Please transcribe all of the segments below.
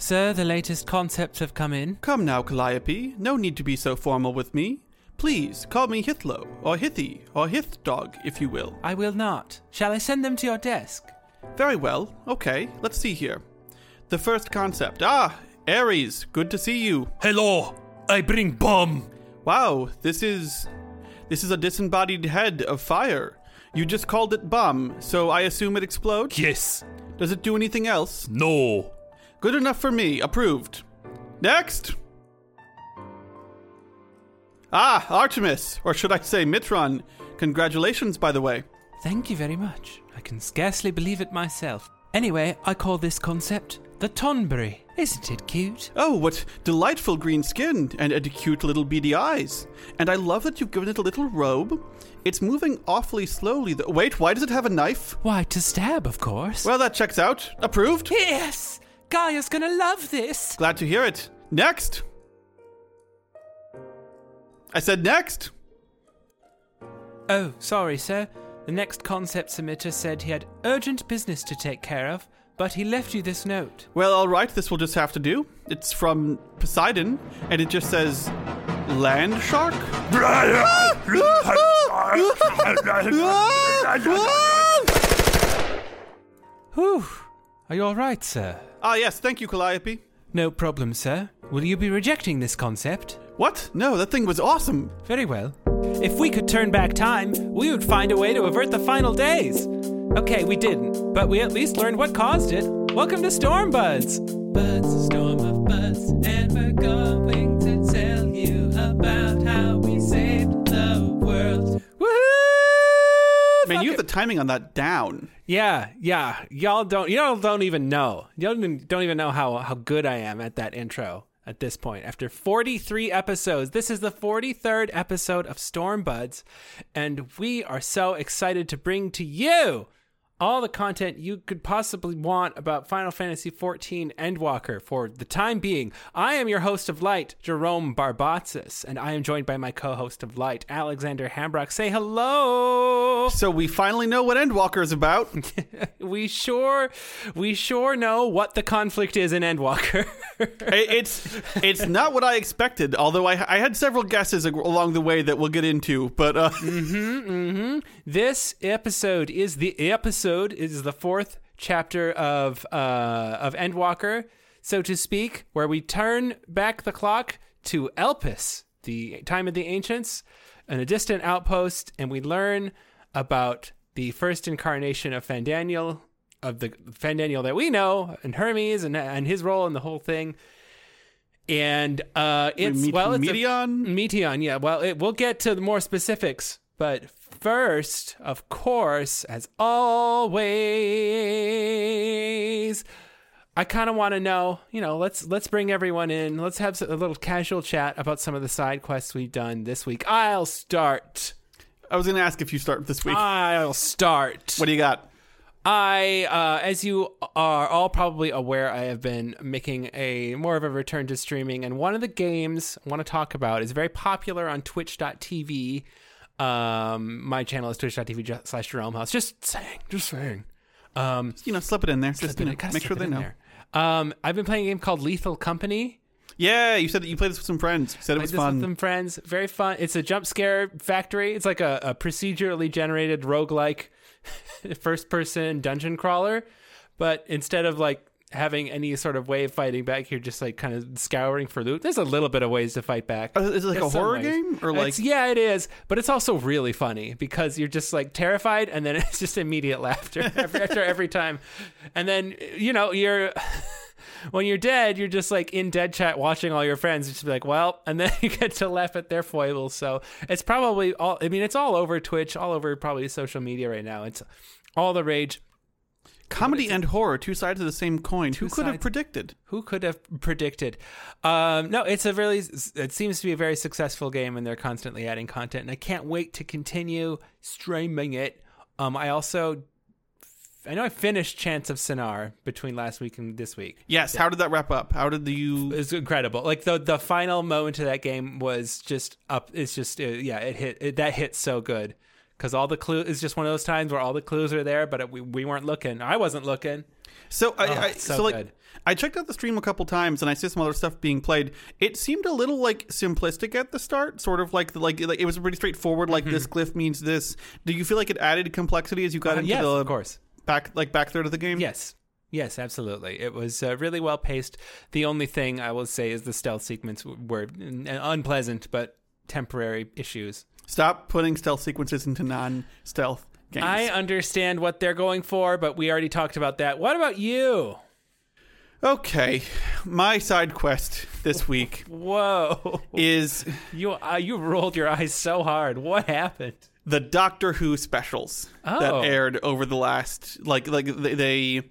Sir, the latest concepts have come in. Come now, Calliope. No need to be so formal with me. Please call me Hythlo, or Hithy, or Hithdog, if you will. I will not. Shall I send them to your desk? Very well. Okay, let's see here. The first concept. Ah, Ares, good to see you. Hello, I bring bomb. Wow, this is. This is a disembodied head of fire. You just called it bomb, so I assume it explodes? Yes. Does it do anything else? No. Good enough for me. Approved. Next! Ah, Artemis, or should I say Mitron. Congratulations, by the way. Thank you very much. I can scarcely believe it myself. Anyway, I call this concept the Tonberry. Isn't it cute? Oh, what delightful green skin and, and cute little beady eyes. And I love that you've given it a little robe. It's moving awfully slowly. Th- Wait, why does it have a knife? Why, to stab, of course. Well, that checks out. Approved. yes! Gaia's gonna love this! Glad to hear it. Next. I said next. Oh, sorry, sir. The next concept submitter said he had urgent business to take care of, but he left you this note. Well, all right, this will just have to do. It's from Poseidon, and it just says land shark. Whew. Are you alright, sir? Ah, yes, thank you, Calliope. No problem, sir. Will you be rejecting this concept? What? No, that thing was awesome. Very well. If we could turn back time, we would find a way to avert the final days. Okay, we didn't, but we at least learned what caused it. Welcome to Storm Buds. Buds, a storm of buds, and timing on that down. Yeah, yeah. Y'all don't y'all don't even know. Y'all don't even know how how good I am at that intro at this point. After 43 episodes, this is the 43rd episode of Storm Buds, and we are so excited to bring to you all the content you could possibly want about Final Fantasy XIV Endwalker for the time being. I am your host of Light, Jerome Barbatsis, and I am joined by my co-host of Light, Alexander Hambrock. Say hello. So we finally know what Endwalker is about. we sure we sure know what the conflict is in Endwalker. It's it's not what I expected. Although I I had several guesses along the way that we'll get into, but uh, this episode is the episode is the fourth chapter of uh of Endwalker, so to speak, where we turn back the clock to Elpis, the time of the ancients, in a distant outpost, and we learn about the first incarnation of Fandaniel, of the Fandaniel that we know, and Hermes, and and his role in the whole thing. And uh, it's meet well, it's a- Meteion? Meteion, yeah. Well, it, we'll get to the more specifics, but first, of course, as always, I kind of want to know. You know, let's let's bring everyone in. Let's have a little casual chat about some of the side quests we've done this week. I'll start. I was going to ask if you start this week. I'll start. what do you got? I, uh, as you are all probably aware, I have been making a more of a return to streaming, and one of the games I want to talk about is very popular on Twitch.tv. Um, my channel is twitch.tv slash Jerome House. Just saying, just saying. Um, You know, slip it in there. Just you know, make sure they know. Um, I've been playing a game called Lethal Company. Yeah, you said that you played this with some friends. You said it was this with fun. some friends. Very fun. It's a jump scare factory. It's like a, a procedurally generated roguelike first person dungeon crawler. But instead of like having any sort of way of fighting back, you're just like kind of scouring for loot. There's a little bit of ways to fight back. Uh, Is it like a horror ways. game or like? It's- yeah, it is, but it's also really funny because you're just like terrified, and then it's just immediate laughter every, after every time, and then you know you're when you're dead, you're just like in dead chat watching all your friends, just be like, well, and then you get to laugh at their foibles. So it's probably all. I mean, it's all over Twitch, all over probably social media right now. It's all the rage. Comedy and horror, two sides of the same coin. Who could have predicted? Who could have predicted? Um, no, it's a really. It seems to be a very successful game, and they're constantly adding content. And I can't wait to continue streaming it. Um, I also, I know I finished Chants of Sennaar between last week and this week. Yes. How did that wrap up? How did you? It's incredible. Like the the final moment of that game was just up. It's just uh, yeah, it hit it, that hit so good because all the clues. is just one of those times where all the clues are there, but it, we we weren't looking. I wasn't looking. So I, Oh, I so so, like good. I checked out the stream a couple times and I see some other stuff being played. It seemed a little like simplistic at the start, sort of like like like it was pretty straightforward. Like this glyph means this. Do you feel like it added complexity as you got Uh, into yes, the of course. back like back third of the game? Yes. Yes, absolutely. It was uh, really well paced. The only thing I will say is the stealth sequence were unpleasant but temporary issues. Stop putting stealth sequences into non-stealth games. I understand what they're going for, but we already talked about that. What about you? okay, my side quest this week Whoa. is You uh, you rolled your eyes so hard. What happened? the Doctor Who specials that Oh. aired over the last like like they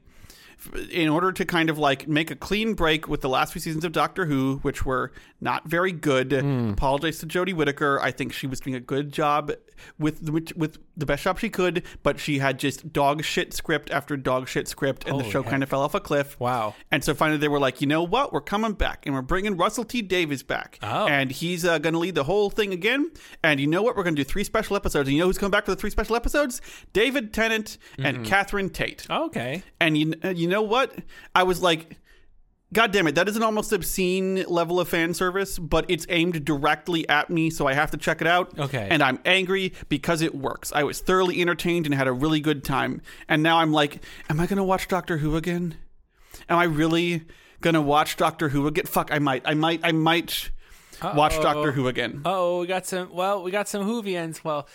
in order to kind of like make a clean break with the last few seasons of Doctor Who, which were not very good. Hmm. Apologize to Jodie Whittaker. I think she was doing a good job with the, with the best job she could, but she had just dog shit script after dog shit script, and the Holy show kind of fell off a cliff. Wow. And so finally they were like, you know what? We're coming back and we're bringing Russell T Davies back. Oh. And he's uh, going to lead the whole thing again. And you know what? We're going to do three special episodes. And you know who's coming back for the three special episodes? David Tennant Mm-hmm. and Catherine Tate. Okay. And you, uh, you know what? I was like, God damn it, that is an almost obscene level of fan service, but it's aimed directly at me, so I have to check it out. Okay. And I'm angry because it works. I was thoroughly entertained and had a really good time. And now I'm like, am I going to watch Doctor Who again? Am I really going to watch Doctor Who again? Fuck, I might. I might. I might watch Doctor Who again. Oh, we got some. Well, we got some Whovians. Well,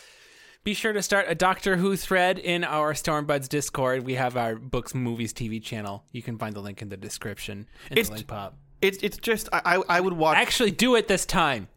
be sure to start a Doctor Who thread in our Stormbuds Discord. We have our books, movies, TV channel. You can find the link in the description. In It's- the link pop. It's it's just I I, I would watch Actually, do it this time.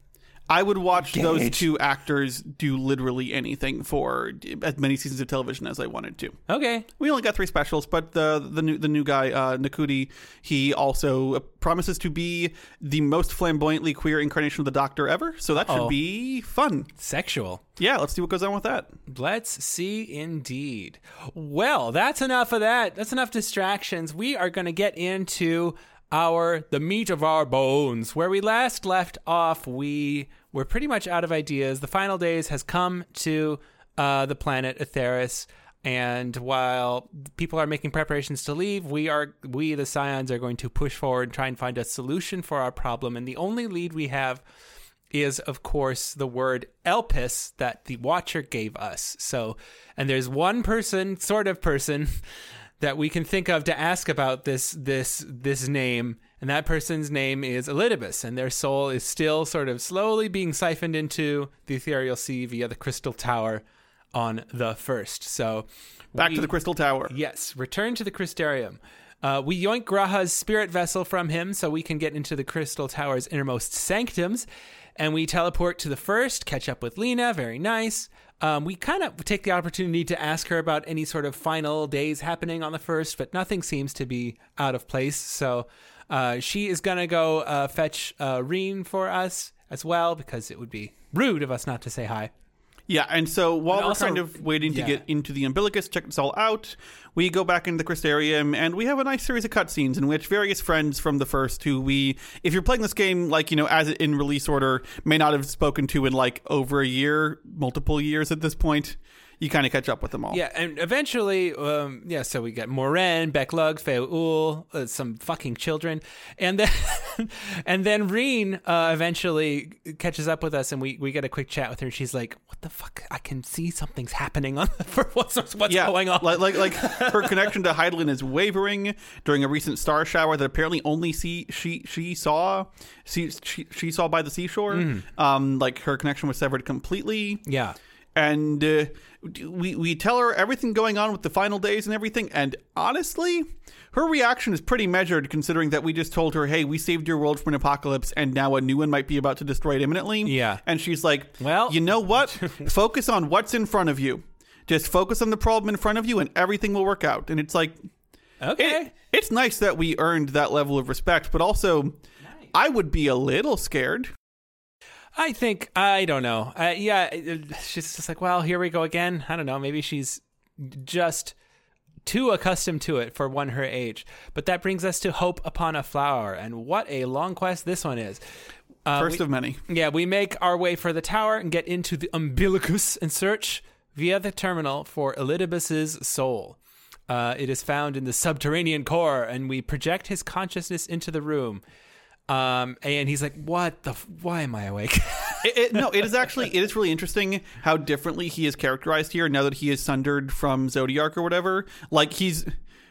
I would watch those two actors do literally anything for as many seasons of television as I wanted to. Okay. We only got three specials, but the the new the new guy uh, Nakuti, he also promises to be the most flamboyantly queer incarnation of the Doctor ever. So that should Uh-oh. be fun. Sexual. Yeah, let's see what goes on with that. Let's see indeed. Well, that's enough of that. That's enough distractions. We are going to get into our the meat of our bones. Where we last left off, we were pretty much out of ideas. The final days has come to uh, the planet Etheirys. And while people are making preparations to leave, we are we the Scions are going to push forward and try and find a solution for our problem. And the only lead we have is of course the word Elpis that the Watcher gave us. So, and there's one person, sort of person, that we can think of to ask about this this this name, and that person's name is Elidibus, and their soul is still sort of slowly being siphoned into the ethereal sea via the crystal tower on the first. So, Back we- to the Crystal Tower. Yes, return to the Crystarium. Uh, we yoink G'raha's spirit vessel from him so we can get into the Crystal Tower's innermost sanctums. And we teleport to the first, catch up with Lyna. Very nice. Um, we kind of take the opportunity to ask her about any sort of final days happening on the first, but nothing seems to be out of place. So uh, she is going to go uh, fetch uh, Ryne for us as well because it would be rude of us not to say hi. Yeah, and so while And we're kind of waiting to yeah. get into the umbilicus, check this all out, we go back into the Crystarium, and we have a nice series of cutscenes in which various friends from the first, who we, if you're playing this game, like, you know, as in release order, may not have spoken to in like over a year, multiple years at this point, you kind of catch up with them all. Yeah, and eventually, um, yeah. So we get Moren, Beq Lugg, Feul, uh, some fucking children, and then and then Ryne uh, eventually catches up with us, and we, we get a quick chat with her. And she's like, "What the fuck? I can see something's happening on for what's what's yeah, going on." Like, like, like her connection to Hydaelyn is wavering during a recent star shower that apparently only see she she saw she she, she saw by the seashore. Mm-hmm. Um, like her connection was severed completely. yeah, and uh, we we tell her everything going on with the final days and everything. And honestly, her reaction is pretty measured, considering that we just told her, "Hey, we saved your world from an apocalypse, and now a new one might be about to destroy it imminently." Yeah. and she's like, Well- you know what? focus on what's in front of you. Just focus on the problem in front of you, and everything will work out." And it's like, okay. it, it's nice that we earned that level of respect, but also. I would be a little scared. I think I don't know. Uh, yeah, she's just like, well, here we go again. I don't know. Maybe she's just too accustomed to it for one her age. But that brings us to Hope Upon a Flower, and what a long quest this one is. Uh, First we- of many. yeah, we make our way for the tower and get into the umbilicus and search via the terminal for Elidibus's soul. Uh, it is found in the subterranean core, and we project his consciousness into the room. Um, and he's like, "What the? F- why am I awake?" it, it, no, it is actually it is really interesting how differently he is characterized here now that he is sundered from Zodiark or whatever. Like he's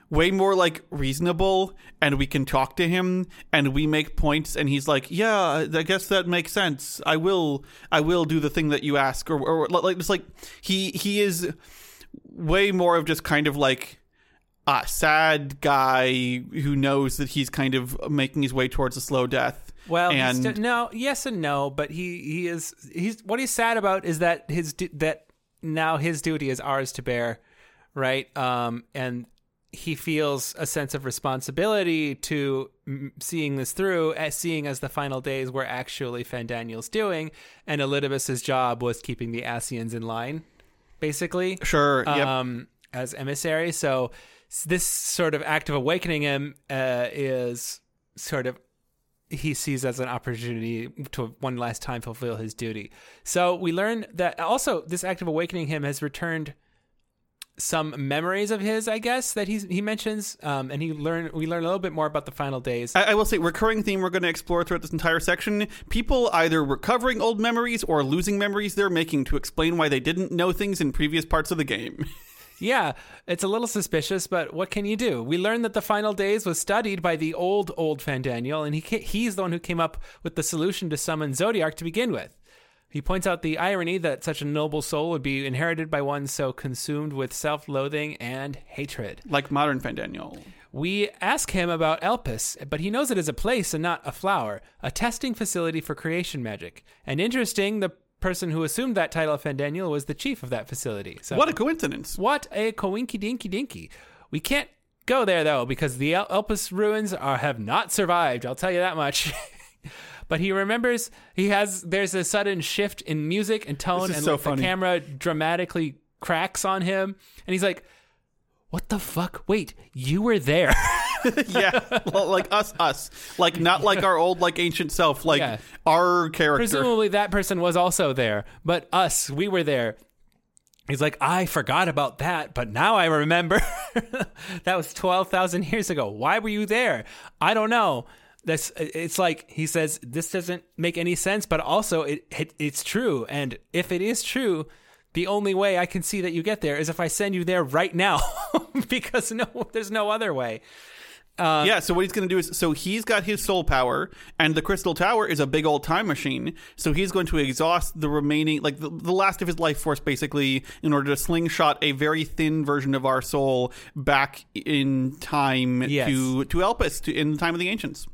way more like reasonable and we can talk to him and we make points and he's like yeah i guess that makes sense i will i will do the thing that you ask or, or like it's like he he is way more of just kind of like a sad guy who knows that he's kind of making his way towards a slow death Well, and no, yes and no, but he he is he's what he's sad about is that his that now his duty is ours to bear, right? Um, and he feels a sense of responsibility to seeing this through, as seeing as the final days were actually Fandaniel's doing, and Elidibus's job was keeping the Ascians in line, basically sure yep. um, as emissary. So this sort of act of awakening him uh, is sort of he sees as an opportunity to one last time fulfill his duty. So we learn that also this act of awakening him has returned some memories of his, I guess, that he's, he mentions, um, and he learn we learn a little bit more about the final days. I, I will say, recurring theme we're going to explore throughout this entire section. People either recovering old memories or losing memories they're making to explain why they didn't know things in previous parts of the game. Yeah, it's a little suspicious, but what can you do? We learned that the final days was studied by the old, old Fandaniel, and he ca- he's the one who came up with the solution to summon Zodiark to begin with. He points out the irony that such a noble soul would be inherited by one so consumed with self loathing and hatred. like modern Fandaniel. We ask him about Elpis, but he knows it is a place and not a flower, a testing facility for creation magic. And interesting, the person who assumed that title of Fandaniel was the chief of that facility. So What a coincidence. what a coinky dinky dinky. We can't go there though because the El- Elpis ruins are have not survived. I'll tell you that much. but he remembers he has there's a sudden shift in music and tone and so like, the camera dramatically cracks on him and he's like what the fuck? Wait, you were there. yeah, well, like us, us, like not like our old, like ancient self, like Yeah. our character. Presumably that person was also there, but us, we were there. He's like, I forgot about that, but now I remember. that was 12,000 years ago. Why were you there? I don't know. That's it's like he says this doesn't make any sense, but also it, it it's true. And if it is true, the only way I can see that you get there is if I send you there right now because no there's no other way. Uh, yeah, so what he's going to do is, so he's got his soul power, and the crystal tower is a big old time machine. So he's going to exhaust the remaining, like the, the last of his life force, basically, in order to slingshot a very thin version of our soul back in time Yes. to to Elpis, to in the time of the ancients.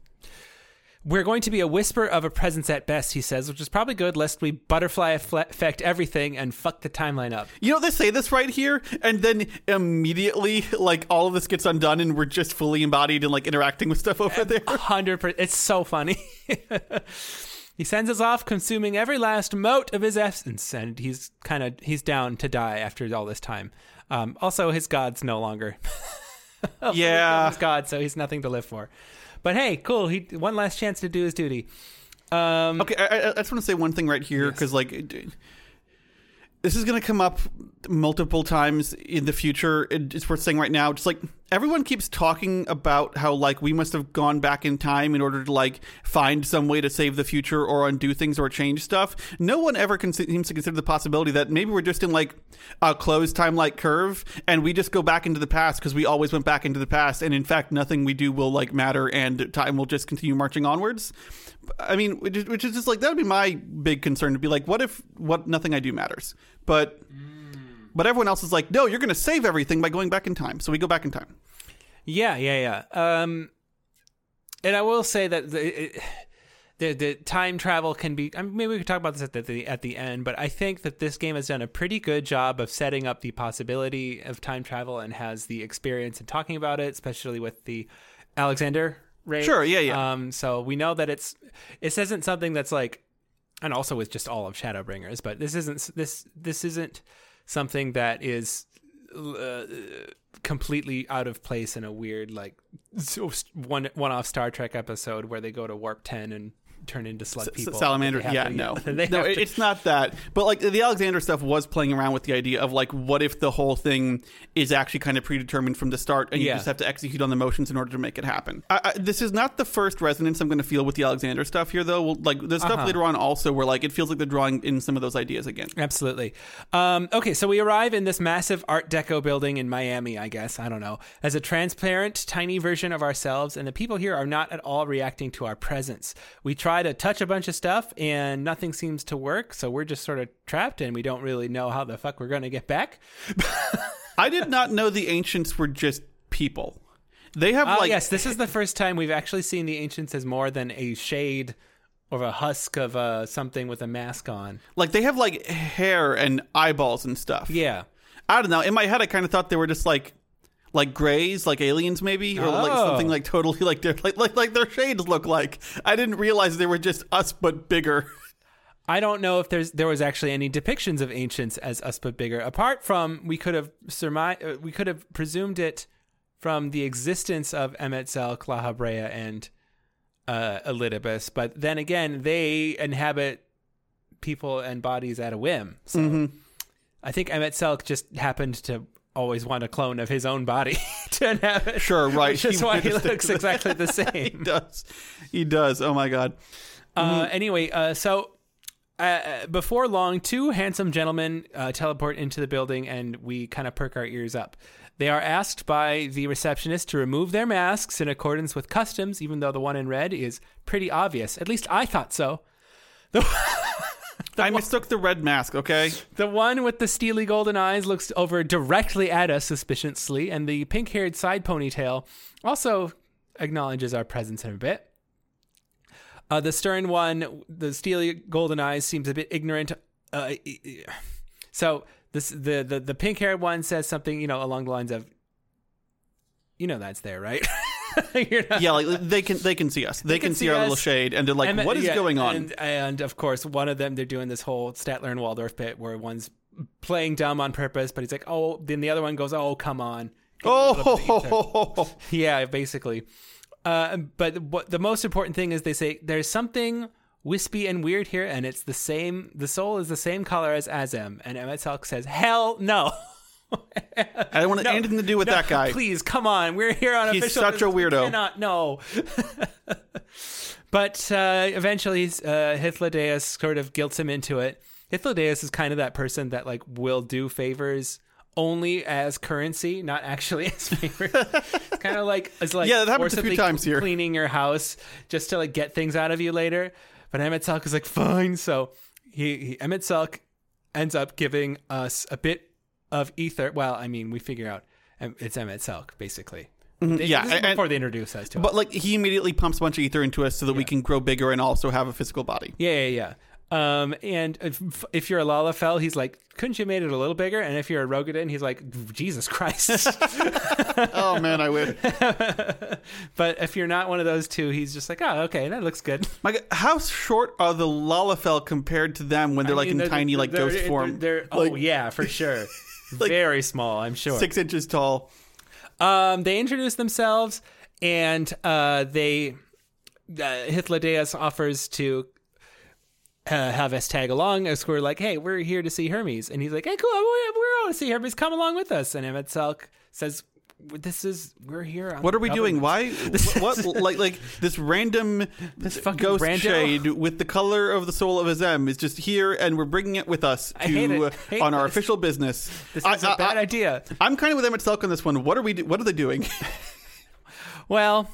We're going to be a whisper of a presence at best, he says, which is probably good lest we butterfly affect everything and fuck the timeline up. You know, they say this right here, and then immediately, like all of this gets undone, and we're just fully embodied and like interacting with stuff over there. A hundred percent. It's so funny. he sends us off, consuming every last mote of his essence, and he's kind of he's down to die after all this time. Um, also, his god's no longer yeah, his god, so he's nothing to live for. But hey, cool. He one last chance to do his duty. Um, Okay, I, I- just want to say one thing right here because, like, it- this is going to come up multiple times in the future. It's worth saying right now. Just like everyone keeps talking about how like we must have gone back in time in order to like find some way to save the future or undo things or change stuff. No one ever con- seems to consider the possibility that maybe we're just in like a closed time like curve and we just go back into the past because we always went back into the past and in fact nothing we do will like matter and time will just continue marching onwards. I mean, which is, just like that would be my big concern to be like, what if what nothing I do matters? But mm. But everyone else is like, no, you're going to save everything by going back in time. So we go back in time. Yeah, yeah, yeah. Um, and I will say that the it, the, the time travel can be. I mean, maybe we could talk about this at the at the end, but I think that this game has done a pretty good job of setting up the possibility of time travel and has the experience in talking about it, especially with the Alexander raid. Sure, yeah, yeah. Um, so we know that it's this isn't something that's like, and also with just all of Shadowbringers, but this isn't this this isn't something that is uh, completely out of place in a weird like one one off Star Trek episode where they go to warp ten and turn into slug S- people. salamander yeah to- no no to- it's not that but like the alexander stuff was playing around with the idea of like what if the whole thing is actually kind of predetermined from the start and you Yeah. just have to execute on the motions in order to make it happen I, I, this is not the first resonance i'm going to feel with the alexander stuff here though Well, like the stuff Uh-huh. later on also where like it feels like they're drawing in some of those ideas again Absolutely. Um, okay, so we arrive in this massive Art Deco building in Miami, I guess. I don't know. As a transparent, tiny version of ourselves, and the people here are not at all reacting to our presence. We try to touch a bunch of stuff, and nothing seems to work, so we're just sort of trapped, and we don't really know how the fuck we're going to get back. i did not know the ancients were just people they have Oh, like yes, this is the first time we've actually seen the ancients as more than a shade or a husk of uh, something with a mask on. like they have like hair and eyeballs and stuff Yeah. I don't know. In my head, I kind of thought they were just like, like grays, like aliens, maybe, or like Oh. something like totally like their like like like their shades look like. I didn't realize they were just us but bigger. I don't know if there's there was actually any depictions of ancients as us but bigger. Apart from we could have surmised, uh, we could have presumed it from the existence of Emet-Selch, Lahabrea, and uh, Elidibus. But then again, they inhabit people and bodies at a whim. So I think Emet-Selch just happened to always want a clone of his own body to inhabit. Sure, right. Which is He why he looks exactly the he same. does. He does. Oh my god. Uh, anyway, uh, so uh, before long, two handsome gentlemen uh, teleport into the building, and we kind of perk our ears up. They are asked by the receptionist to remove their masks in accordance with customs, even though the one in red is pretty obvious. At least I thought so. I mistook the red mask. Okay. The one with the steely golden eyes looks over directly at us suspiciously, and the pink haired side ponytail also acknowledges our presence in a bit. Uh, the stern one, the steely golden eyes, seems a bit ignorant. Uh, so this the the, the pink haired one says something, you know, along the lines of, "You know that's there, right?" Yeah, like they can they can see us. They, can, can see, see our us. little shade, and they're like, And- "What is yeah, going on?" And, and of course, one of them, they're doing this whole Statler and Waldorf bit where one's playing dumb on purpose, but he's like, oh, then the other one goes, oh, come on. oh, Yeah, basically. Uh, but what the most important thing is they say there's something wispy and weird here, and it's the same. The soul is the same color as Azem, and Emet-Selch says, "Hell no." I don't want anything to do with No, that guy. Please, come on. We're here on He's official. such a business. We weirdo. Cannot no. but uh, eventually, uh, sort of guilts him into it. Hythlodaeus is kind of that person that like will do favors only as currency, not actually as favors. it's kind of like it's like Yeah, that happens a few times here. Cleaning your house just to like get things out of you later. But Emet-Selch is like fine, so he, he Emet-Selch ends up giving us a bit of ether. Well, I mean, we figure out um, it's Emet-Selch, basically. They- Mm-hmm. yeah, is and- before they introduce us to him. But us. like he immediately pumps a bunch of ether into us so that we can grow bigger and also have a physical body. Yeah, yeah, yeah. Um, and if, if you're a Lalafell, he's like, couldn't you made it a little bigger? And if you're a Roegadyn, he's like, Jesus Christ. oh man, I would. but if you're not one of those two, he's just like, oh, okay, that looks good. My God, how short are the Lalafell compared to them when they're I like mean, in tiny like they're- ghost they're- form? They're, oh Like- yeah, for sure. Very small, I'm sure. Six inches tall. Um, they introduce themselves, and uh, they uh, Hythlodaeus offers to uh, have us tag along. As we're like, "Hey, we're here to see Hermes," and he's like, "Hey, cool, we're, we're all to see Hermes. Come along with us." And Emet-Selch says, "This is we're here. on What are we doing? government." Why? what? Like like this random fucking ghost rando? shade with the color of the soul of Azem is just here, and we're bringing it with us to uh, on our this. official business. This I- is a I- bad I- idea. I'm kind of with Emet-Selch on this one. What are we? Do- what are they doing? Well,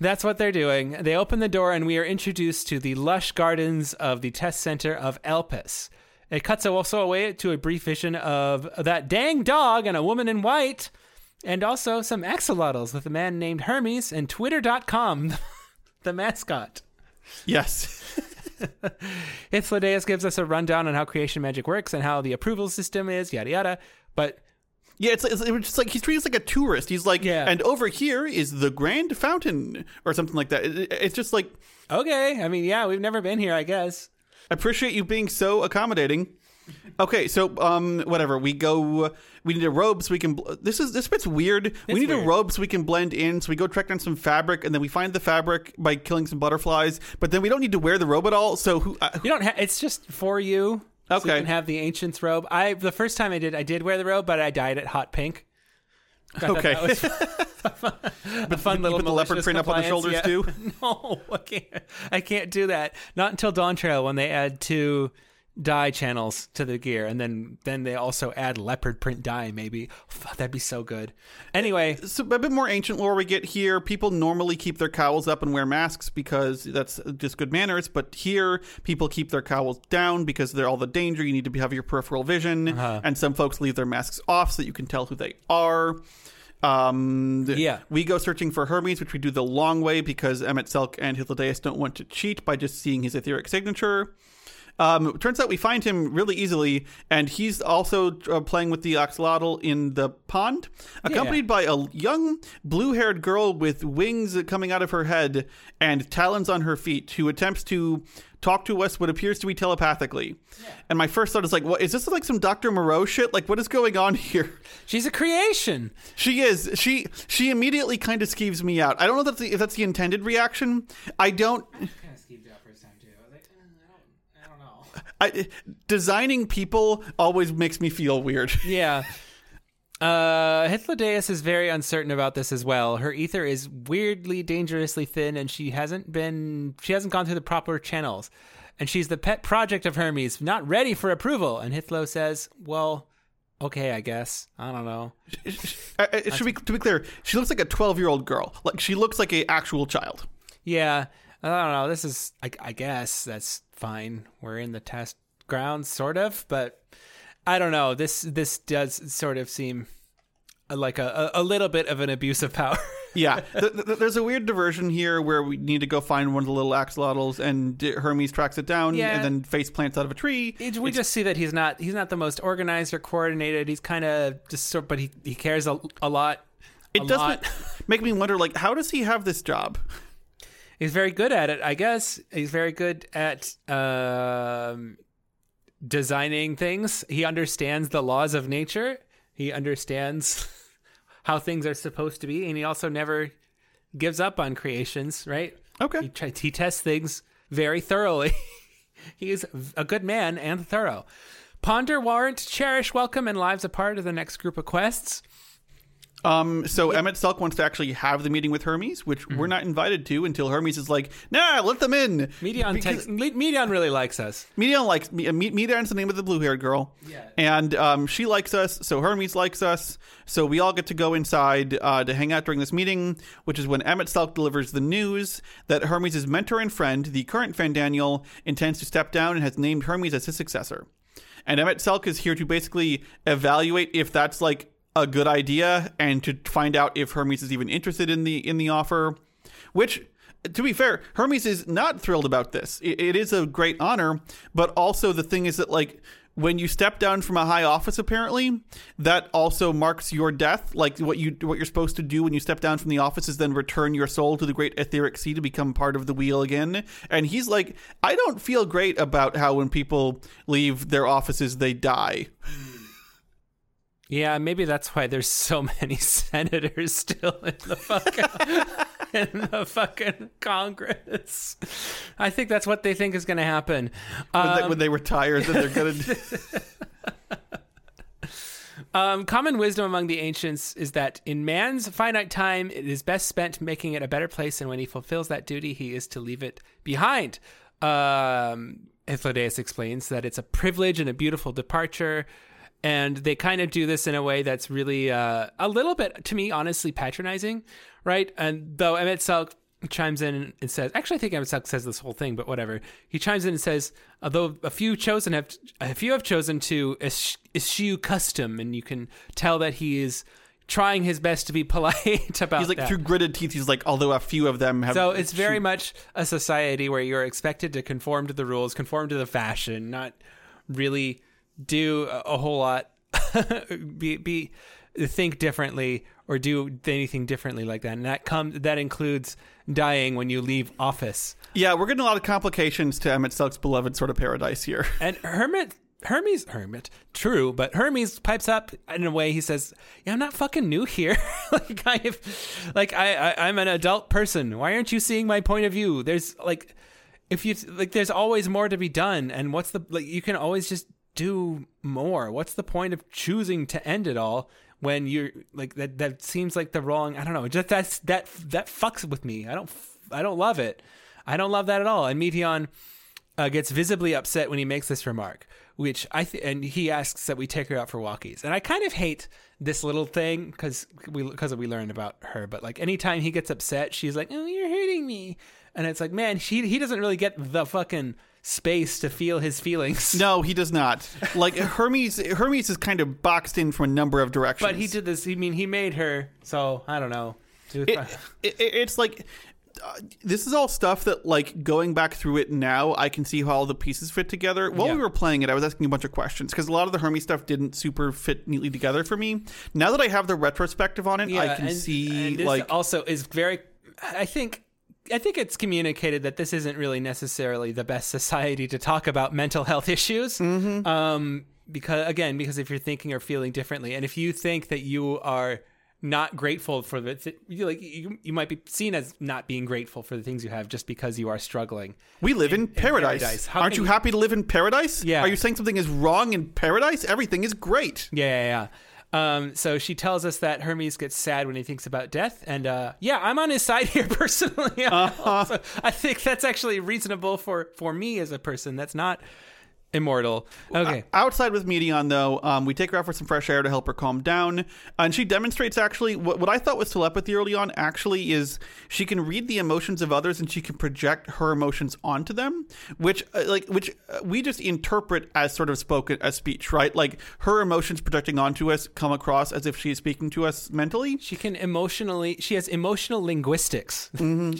that's what they're doing. They open the door, and we are introduced to the lush gardens of the test center of Elpis. It cuts also away to a brief vision of that dang dog and a woman in white, and also some axolotls with a man named Hermes and Twitter.com, the mascot. yes. Hythlodaeus gives us a rundown on how creation magic works and how the approval system is, yada yada. But Yeah, it's, it's, it's just like he's treating us like a tourist. He's like, Yeah. and over here is the Grand Fountain or something like that. It- it's just like, okay, I mean, yeah, we've never been here, I guess. I appreciate you being so accommodating. Okay, so um, whatever. We go. We need a robe so we can. Bl- this is this bit's weird. we need a robe so we can blend in. So we go track down some fabric, and then we find the fabric by killing some butterflies. But then we don't need to wear the robe at all. So who? Uh, You don't. Ha- it's just for you. So Okay. you can have the ancient's robe. I the first time I did, I did wear the robe, but I dyed it hot pink. I Okay. was a fun little put the leopard print up on the shoulders, Yeah. no, I can't. I can't do that. Not until Dawn Trail when they add two dye channels to the gear, and then then they also add leopard print dye. Maybe Fuck, that'd be so good. Anyway, so a bit more ancient lore we get here. People normally keep their cowls up and wear masks because that's just good manners. But here, people keep their cowls down because they're all the danger. You need to be- have your peripheral vision, Uh-huh. and some folks leave their masks off so that you can tell who they are. Um, Yeah. we go searching for Hermes, which we do the long way because Emet-Selch and Hythlodaeus don't want to cheat by just seeing his etheric signature. Um, turns out we find him really easily, and he's also uh, playing with the axolotl in the pond, accompanied by a young blue haired girl with wings coming out of her head and talons on her feet who attempts to talk to us what appears to be telepathically. And my first thought is like, what is this like some Dr. Moreau shit? Like, what is going on here? she's a creation. She is. She she immediately kind of skeeves me out. I don't know if that's the, if that's the intended reaction. I don't. Kind of skeeved out first time too. I was like, I don't know. I, designing people always makes me feel weird. Yeah. Uh, is very uncertain about this as well. Her ether is weirdly dangerously thin, and she hasn't been she hasn't gone through the proper channels. And she's the pet project of Hermes, not ready for approval. And Hythlo says, "Well, okay, I guess. I don't know." Uh, uh, should be to be clear, she looks like a twelve year old girl. Like she looks like a actual child. Yeah, I don't know. This is, I, I guess that's fine. We're in the test grounds, sort of, but I don't know. This this does sort of seem like a, a, little bit of an abuse of power. Yeah, th- th- there's a weird diversion here where we need to go find one of the little axolotls, and Hermes tracks it down, Yeah. and then face plants out of a tree. It- we just see that he's not he's not the most organized or coordinated. He's kind of just sort, but he he cares a, a lot. It a doesn't lot. make me wonder, like, how does he have this job? He's very good at it, I guess. He's very good at um, designing things. He understands the laws of nature. He understands how things are supposed to be, and he also never gives up on creations. Right? Okay. He try, he tests things very thoroughly. he is a good man and thorough. Ponder, warrant, cherish, welcome, and lives a part of the next group of quests. Um, so Emet-Selch wants to actually have the meeting with Hermes, which Mm-hmm. we're not invited to until Hermes is like, "Nah, let them in." Meteion Because- takes Meteion really likes us. Meteion likes me. Me- Meteion's the name of the blue-haired girl. Yeah. And um, she likes us, so Hermes likes us. So we all get to go inside uh, to hang out during this meeting, which is when Emet-Selch delivers the news that Hermes' mentor and friend, the current Fandaniel, intends to step down and has named Hermes as his successor. And Emet-Selch is here to basically evaluate if that's like a good idea and to find out if Hermes is even interested in the in the offer. Which, to be fair, Hermes is not thrilled about this. It, it is a great honor, but also the thing is that like when you step down from a high office, apparently that also marks your death. Like what you what you're supposed to do when you step down from the office is then return your soul to the great etheric sea to become part of the wheel again. And he's like, I don't feel great about how when people leave their offices they die. Yeah, maybe that's why there's so many senators still in the fucking in the fucking Congress. I think that's what they think is going to happen. When, they, Um, when they retire, then they're gonna. Um, common wisdom among the ancients is that in man's finite time, it is best spent making it a better place, and when he fulfills that duty, he is to leave it behind. Um, explains that it's a privilege and a beautiful departure, and they kind of do this in a way that's really uh, a little bit, to me, honestly, patronizing, right? And though Emet-Selch chimes in and says, actually, I think Emet-Selch says this whole thing, but whatever. He chimes in and says, although a few chosen have, a few have chosen to eschew custom, and you can tell that he is trying his best to be polite about He's like that. through gritted teeth. He's like, although a few of them have. So it's very much a society where you're expected to conform to the rules, conform to the fashion, not really do a, whole lot, be be think differently or do anything differently like that. And that comes that includes dying when you leave office. Yeah, we're getting a lot of complications to Emet-Selch's beloved sort of paradise here. And Hermit Hermes, Hermit, true, but Hermes pipes up in a way. He says, "Yeah, I'm not fucking new here. like I have, like I, I, I'm an adult person. Why aren't you seeing my point of view? There's like, if you like, there's always more to be done. And what's the like? You can always just do more. What's the point of choosing to end it all when you're like that? That seems like the wrong. I don't know. Just that's that that fucks with me. I don't, I don't love it. I don't love that at all. And Meteion uh, gets visibly upset when he makes this remark, which I th- and he asks that we take her out for walkies. And I kind of hate this little thing because we because we learned about her. But like anytime he gets upset, she's like, "Oh, you're hurting me," and it's like, man, he he doesn't really get the fucking space to feel his feelings. No, he does not. Like Hermes, Hermes is kind of boxed in from a number of directions. But he did this. I mean, he made her. So I don't know. It, it, it's like uh, this is all stuff that like going back through it now i can see how all the pieces fit together while Yeah. we were playing it i was asking a bunch of questions because a lot of the hermes stuff didn't super fit neatly together for me now that i have the retrospective on it i can and- see and this like also is very. I think. I think it's communicated that this isn't really necessarily the best society to talk about mental health issues. Mm-hmm. Um, because again, because if you're thinking or feeling differently, and if you think that you are not grateful for the, th- you like you, you might be seen as not being grateful for the things you have just because you are struggling. we live in, paradise, paradise. How aren't you you- happy to live in paradise Yeah. are you saying something is wrong in paradise everything is great Yeah, yeah, yeah. Um, so she tells us that Hermes gets sad when he thinks about death, and uh, yeah, I'm on his side here personally. Also, I think that's actually reasonable for for me as a person that's not immortal. Okay, Outside with Meteion, though, um, we take her out for some fresh air to help her calm down. And she demonstrates actually what, what I thought was telepathy early on actually is she can read the emotions of others and she can project her emotions onto them, which uh, like which uh, we just interpret as sort of spoken as speech, right? Like her emotions projecting onto us come across as if she is speaking to us mentally. she can emotionally. She has emotional linguistics.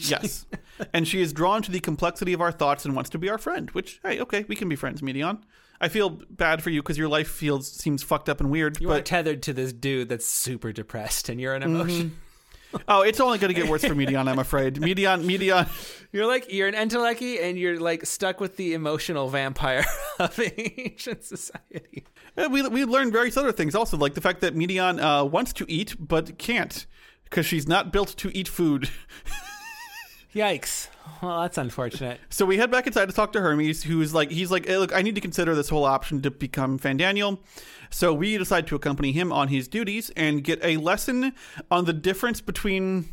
Yes. And she is drawn to the complexity of our thoughts and wants to be our friend, which, hey, okay, we can be friends, Meteion. I feel bad for you because your life feels seems fucked up and weird. You are tethered to this dude that's super depressed, and you're an emotion. oh, it's only going to get worse for Meteion, I'm afraid. Meteion, Meteion, You're like you're an enteleki, and you're like stuck with the emotional vampire of ancient society. Uh, We we learned various other things also, like the fact that Meteion uh, wants to eat but can't because she's not built to eat food. Yikes! Well, that's unfortunate. So we head back inside to talk to Hermes, who's like, he's like, hey, look, I need to consider this whole option to become Fandaniel. So we decide to accompany him on his duties and get a lesson on the difference between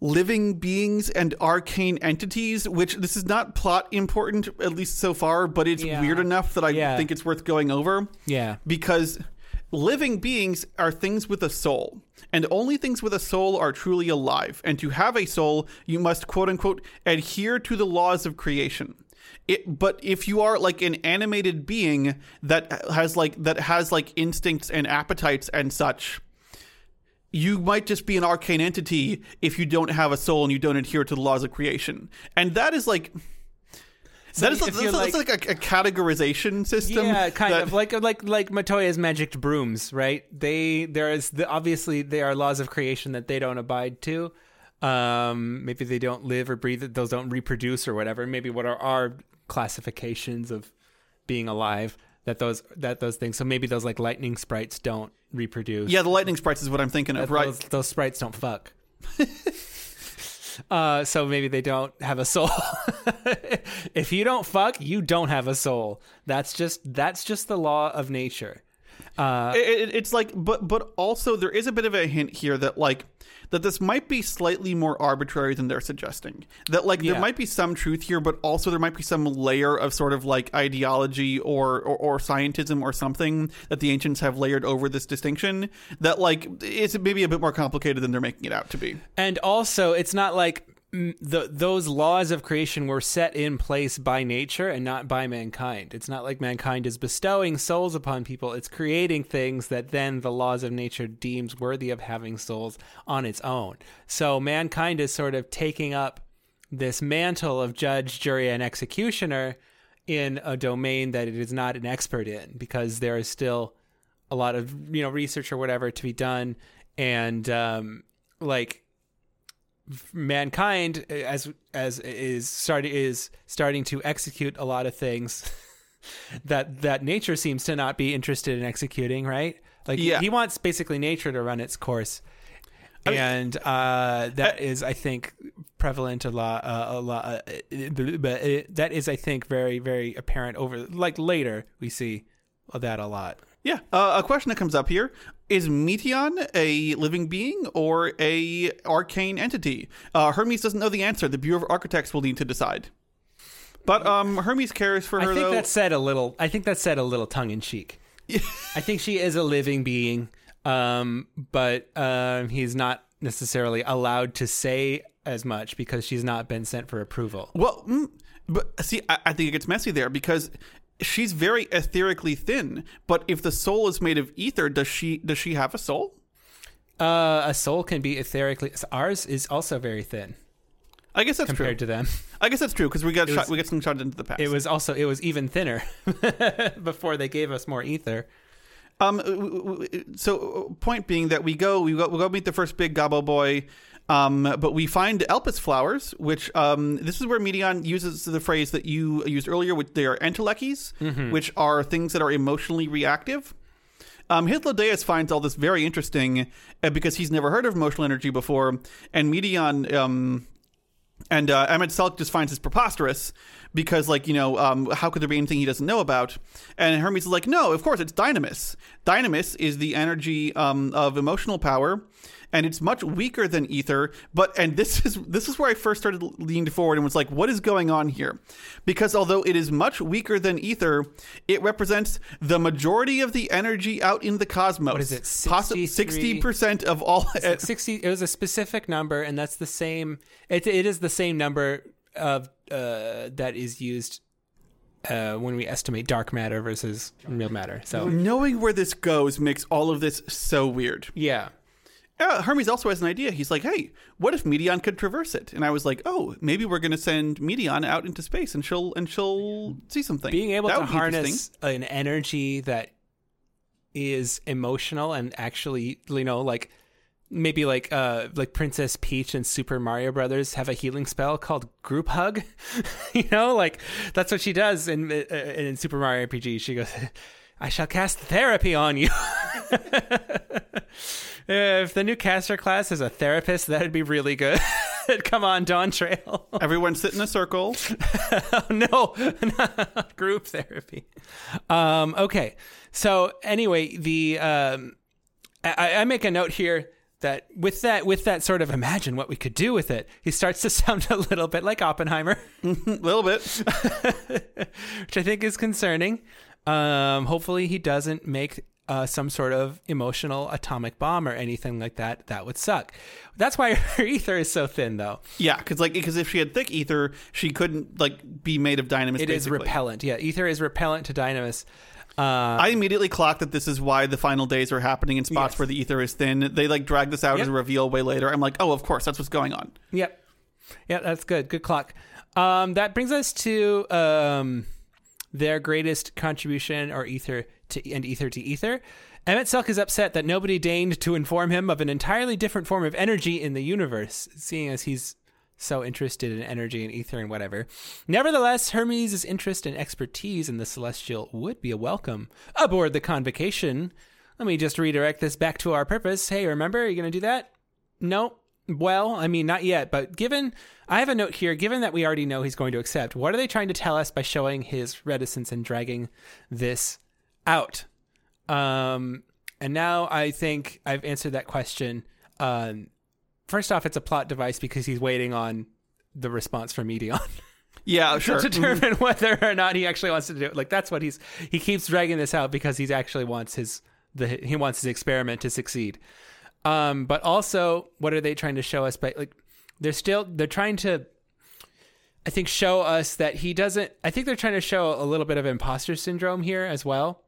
living beings and arcane entities, which this is not plot important, at least so far, but it's Yeah. weird enough that I Yeah. think it's worth going over Yeah. because living beings are things with a soul and only things with a soul are truly alive. And to have a soul you must quote unquote adhere to the laws of creation. It, but if you are like an animated being that has like that has like instincts and appetites and such you might just be an arcane entity if you don't have a soul and you don't adhere to the laws of creation. And that is like that is that's, that's like- like, a, a categorization system Yeah, kind that- of like like like Matoya's magic brooms, right? They there is the, obviously there are laws of creation that they don't abide to. Um, maybe they don't live or breathe; those don't reproduce or whatever. Maybe what are our classifications of being alive? That those that those things. So maybe those like lightning sprites don't reproduce. Yeah, the lightning sprites is what I'm thinking of, right? Those, those sprites don't fuck. uh, so maybe they don't have a soul. if you don't fuck, you don't have a soul. That's just that's just the law of nature. Uh, It- it- it's like, but but also there is a bit of a hint here that like that this might be slightly more arbitrary than they're suggesting. That like Yeah. there might be some truth here, but also there might be some layer of sort of like ideology or, or or scientism or something that the ancients have layered over this distinction. That like it's maybe a bit more complicated than they're making it out to be. and also, it's not like the those laws of creation were set in place by nature and not by mankind. It's not like mankind is bestowing souls upon people. It's creating things that then the laws of nature deems worthy of having souls on its own. So mankind is sort of taking up this mantle of judge, jury, and executioner in a domain that it is not an expert in because there is still a lot of you know research or whatever to be done and um like mankind as as is starting is starting to execute a lot of things that that nature seems to not be interested in executing. Right? Like Yeah. he wants basically nature to run its course. and uh, that is, I think, prevalent a lot. Uh, a lot, uh, that is, I think, very, very apparent over. Like later, we see that a lot. Yeah. Uh, a question that comes up here is Meteion a living being or a arcane entity? Uh, Hermes doesn't know the answer. The Bureau of Architects will need to decide. But um, Hermes cares for her I think though. that's said a little. I think that's said a little tongue in cheek. I think she is a living being, um, but um, he's not necessarily allowed to say as much because she's not been sent for approval. Well, mm, but see, I, I think it gets messy there because she's very etherically thin. But if the soul is made of ether, does she does she have a soul? Uh, a soul can be etherically. Ours is also very thin I guess that's compared true. to them. I guess that's true because we got shot, was- we got some shot into the past. It was also it was even thinner before they gave us more ether. Um. So, point being that we go, we go, we go meet the first big gobbo boy. Um, but we find Elpis flowers, which um, this is where Meteion uses the phrase that you used earlier, which they are entelechies, which are things that are emotionally reactive. Um, Hythlodaeus finds all this very interesting uh, because he's never heard of emotional energy before, and Meteion um, and uh, Emet-Selch just finds this preposterous because, like, you know, um, how could there be anything he doesn't know about? And Hermes is like, no, of course, it's Dynamis. Dynamis is the energy um, of emotional power, and it's much weaker than ether. But and this is this is where I first started leaning forward and was like, what is going on here? Because although it is much weaker than ether, it represents the majority of the energy out in the cosmos. What is it, Possi- 60% of all. Like Sixty. It was a specific number, and that's the same. It it is the same number of uh, that is used uh, when we estimate dark matter versus real matter. So Knowing where this goes makes all of this so weird. yeah. Uh, Hermes also has an idea. He's like, "Hey, what if Meteion could traverse it?" And I was like, "Oh, maybe we're going to send Meteion out into space, and she'll and she'll see something." being able That to would be interesting. harness an energy that is emotional and actually you know like maybe like uh like princess peach and super mario brothers have a healing spell called group hug you know like that's what she does in uh, in super mario rpg she goes i shall cast therapy on you if the new caster class is a therapist that'd be really good. Come on Dawntrail. Everyone sit in a circle. oh no group therapy. Um okay. So anyway the um I, I make a note here that with that with that sort of imagine what we could do with it he starts to sound a little bit like oppenheimer. A little bit. which i think is concerning. Um hopefully he doesn't make uh, some sort of emotional atomic bomb or anything like that that would suck that's why her ether is so thin though Yeah, because like because if she had thick ether, she couldn't like be made of dynamis. It is basically. repellent yeah ether is repellent to dynamis uh, I immediately clocked that this is why the final days are happening in spots Yes. where the ether is thin. They like drag this out as a reveal way later. I'm like, oh, of course, that's what's going on. Yep. Yeah, that's good. Good clock. Um, that brings us to um, their greatest contribution or ether to and ether to ether. Emet-Selch is upset that nobody deigned to inform him of an entirely different form of energy in the universe, seeing as he's so interested in energy and ether and whatever. Nevertheless, Hermes' interest and expertise in the celestial would be a welcome aboard the convocation. Let me just redirect this back to our purpose. Hey, remember, are you going to do that? No. Well, I mean, not yet, but given, I have a note here, given that we already know he's going to accept, what are they trying to tell us by showing his reticence and dragging this out? Um, and now I think I've answered that question. Um, first off, it's a plot device because he's waiting on the response from Meteion Yeah, sure. to determine whether or not he actually wants to do it. Like that's what he's he keeps dragging this out because he actually wants his the he wants his experiment to succeed. Um, but also, what are they trying to show us? But like, they're still they're trying to, I think, show us that he doesn't. I think they're trying to show a little bit of imposter syndrome here as well.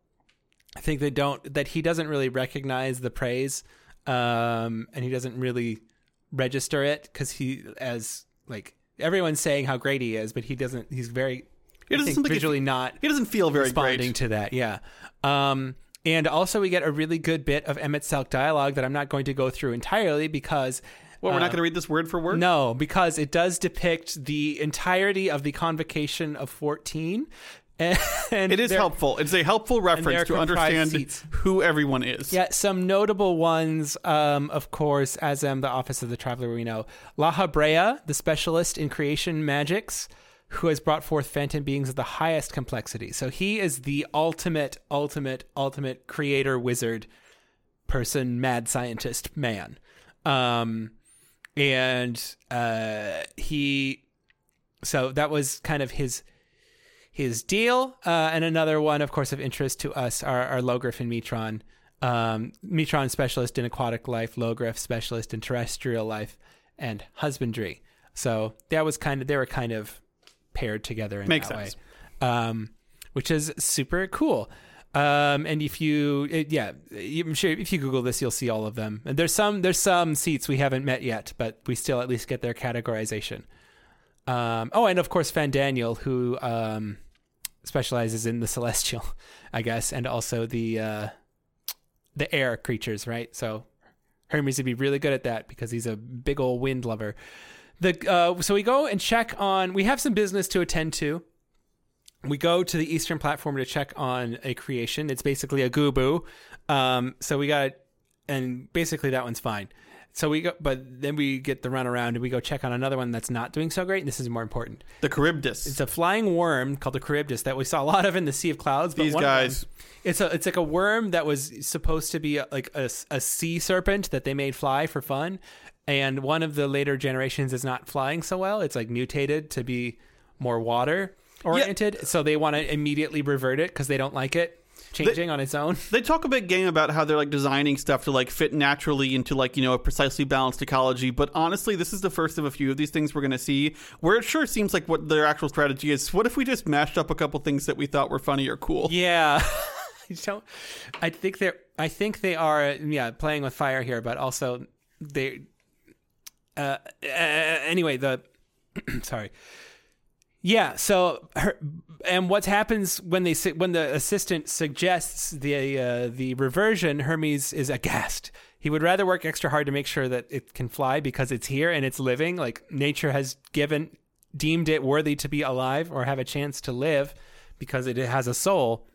I think they don't that he doesn't really recognize the praise, um, and he doesn't really register it because he as like everyone's saying how great he is, but he doesn't. He's very He doesn't think visually not he doesn't feel very responding great. to that. Yeah. Um, and also, we get a really good bit of Emet-Selch dialogue that I'm not going to go through entirely because. Well, we're uh, not going to read this word for word. No, because it does depict the entirety of the convocation of 14 And It is helpful. It's a helpful reference to understand seats. who everyone is. Yeah, some notable ones, um, of course, as am the Office of the Traveler we know. Lahabrea, the specialist in creation magics, who has brought forth phantom beings of the highest complexity. So he is the ultimate, ultimate, ultimate creator wizard person, mad scientist man. Um, and uh, he, so that was kind of his his deal. Uh, and another one, of course, of interest to us are, are Loghrif and Methon. Um, Methon specialist in aquatic life, Loghrif specialist in terrestrial life and husbandry. So that was kind of they were kind of paired together in Makes that sense. way, um, which is super cool. Um, and if you, it, yeah, I'm sure if you Google this, you'll see all of them. And there's some there's some seats we haven't met yet, but we still at least get their categorization. Um, oh, and of course, Fandaniel, who um, specializes in the celestial, I guess, and also the uh, the air creatures, right? So Hermes would be really good at that because he's a big old wind lover. The uh, so we go and check on. We have some business to attend to. We go to the Eastern platform to check on a creation. It's basically a Gubu. Um, so we got, and basically that one's fine. So we go, but then we get the run around and we go check on another one that's not doing so great. And this is more important. The Charybdis. It's a flying worm called the Charybdis that we saw a lot of in the Sea of Clouds. But These guys. them- it's a it's like a worm that was supposed to be a, like a, a sea serpent that they made fly for fun, and one of the later generations is not flying so well. It's like mutated to be more water oriented, so they want to immediately revert it because they don't like it changing on its own. They talk a big game about how they're like designing stuff to like fit naturally into like you know a precisely balanced ecology. But honestly, this is the first of a few of these things we're going to see where it sure seems like what their actual strategy is. What if we just mashed up a couple things that we thought were funny or cool? Yeah. I don't I think they're I think they are yeah, playing with fire here, but also they uh, uh anyway, the sorry. Yeah, so her and what happens when they when the assistant suggests the uh, the reversion, Hermes is aghast. He would rather work extra hard to make sure that it can fly because it's here and it's living. Like nature has given deemed it worthy to be alive or have a chance to live because it has a soul.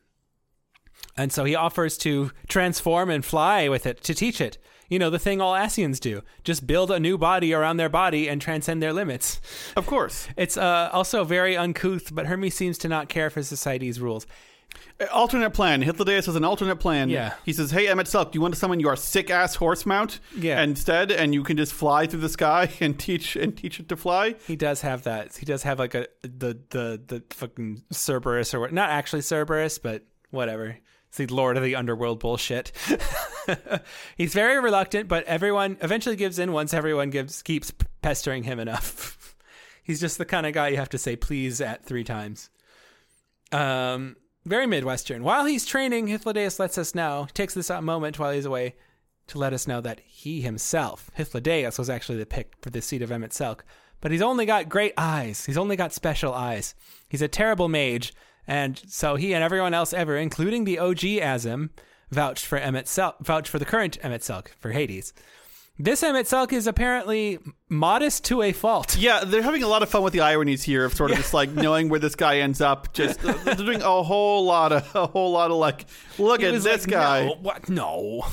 And so he offers to transform and fly with it to teach it. You know, the thing all Ascians do. Just build a new body around their body and transcend their limits. Of course. It's uh, also very uncouth, but Hermes seems to not care for society's rules. Alternate plan. Hythlodaeus has an alternate plan. Yeah. He says, "Hey, Emet-Selch, do you want to summon your sick ass horse mount Yeah. instead, and you can just fly through the sky and teach and teach it to fly?" He does have that. He does have like a the the the fucking Cerberus or what? Not actually Cerberus, but whatever. It's the Lord of the Underworld bullshit. He's very reluctant, but everyone eventually gives in once everyone gives keeps pestering him enough. He's just the kind of guy you have to say please at three times. Um, very Midwestern. While he's training, Hythlodaeus lets us know, takes this moment while he's away to let us know that he himself, Hythlodaeus, was actually the pick for the seat of Emet-Selch. But he's only got great eyes. He's only got special eyes. He's a terrible mage, and so he and everyone else ever, including the OG Azem, vouched for Emet-Selch, vouched for the current Emet-Selch for Hades. This Emet-Selch is apparently modest to a fault. Yeah, they're having a lot of fun with the ironies here of sort of just like knowing where this guy ends up. Just they're doing a whole lot of a whole lot of like, look He at this like, guy. No, what? No.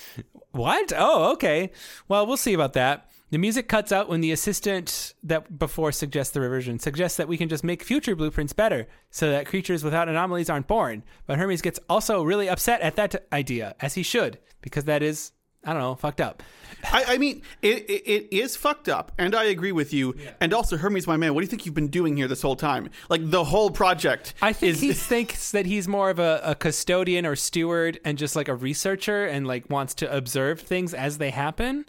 what? Oh, okay. Well, we'll see about that. The music cuts out when the assistant that before suggests the reversion suggests that we can just make future blueprints better so that creatures without anomalies aren't born. But Hermes gets also really upset at that idea, as he should, because that is, I don't know, fucked up. I, I mean, it, it it is fucked up, and I agree with you. And also, Hermes, my man, what do you think you've been doing here this whole time? Like the whole project. I think is, he thinks that he's more of a, a custodian or steward and just like a researcher and like wants to observe things as they happen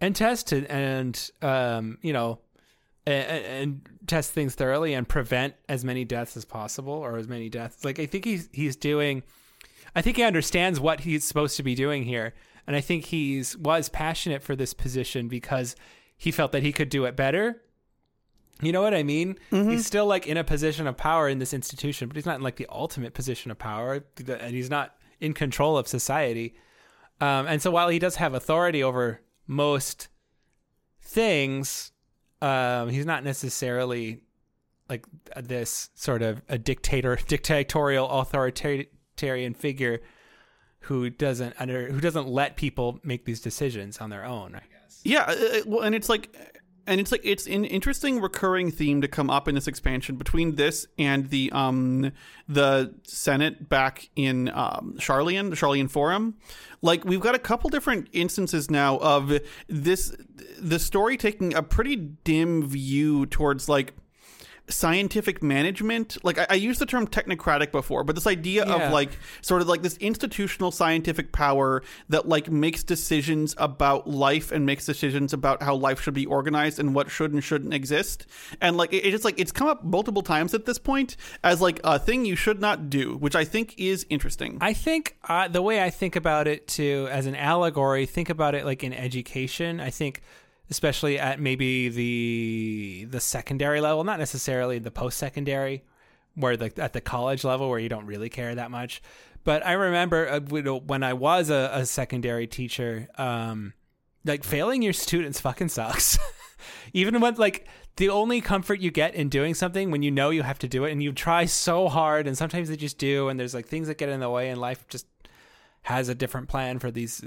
and test and um you know and, and test things thoroughly and prevent as many deaths as possible or as many deaths. Like I think he's he's doing I think he understands what he's supposed to be doing here. And I think he's was passionate for this position because he felt that he could do it better. You know what I mean? He's still like in a position of power in this institution, but he's not in like the ultimate position of power, and he's not in control of society. Um, and so while he does have authority over most things, um, he's not necessarily like this sort of a dictator, dictatorial, authoritarian figure who doesn't under who doesn't let people make these decisions on their own. I guess. Yeah, uh, uh, well, and it's like, and it's like it's an interesting recurring theme to come up in this expansion between this and the um the Senate back in um Sharlayan, the Sharlayan Forum. Like we've got a couple different instances now of this the story taking a pretty dim view towards like scientific management like I, I used the term technocratic before but this idea Yeah. of like sort of like this institutional scientific power that like makes decisions about life and makes decisions about how life should be organized and what should and shouldn't exist and like it, it's like it's come up multiple times at this point as like a thing you should not do which i think is interesting I think uh, the way I think about it too, as an allegory, think about it like in education. I think, especially at maybe the the secondary level, not necessarily the post secondary, where like at the college level where you don't really care that much. But I remember uh, when I was a, a secondary teacher, um, like failing your students fucking sucks. Even when like the only comfort you get in doing something when you know you have to do it and you try so hard and sometimes they just do and there's like things that get in the way and life just has a different plan for these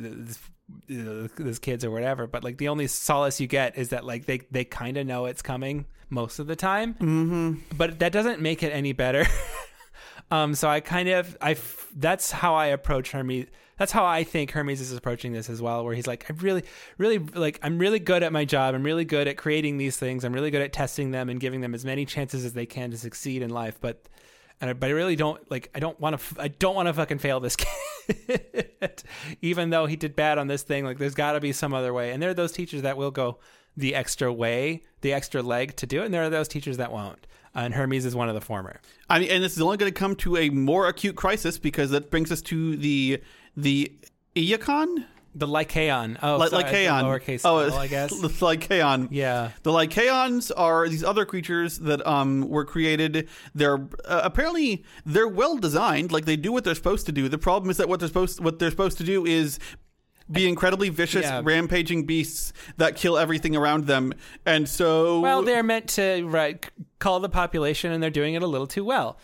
these, uh, these kids or whatever but like the only solace you get is that like they they kind of know it's coming most of the time. Mm-hmm. but that doesn't make it any better. Um so i kind of I that's how i approach hermes that's how i think hermes is approaching this as well where he's like i really really like i'm really good at my job. I'm really good at creating these things. I'm really good at testing them and giving them as many chances as they can to succeed in life. But and I, but I really don't like. I don't want to. I don't want to fucking fail this kid, even though he did bad on this thing. Like, there's got to be some other way. And there are those teachers that will go the extra way, the extra leg to do it, and there are those teachers that won't. Uh, and Hermes is one of the former. I mean, and this is only going to come to a more acute crisis because that brings us to the the Iacon, The Lycaon. Oh, Ly- sorry, Lycaon. Lowercase. oh, l, I guess. the Lycaon. Yeah. The Lycaons are these other creatures that um were created. They're uh, apparently they're well designed. Like they do what they're supposed to do. The problem is that what they're supposed what they're supposed to do is be incredibly vicious, Yeah. rampaging beasts that kill everything around them. And so, Well, they're meant to right call the population, and they're doing it a little too well.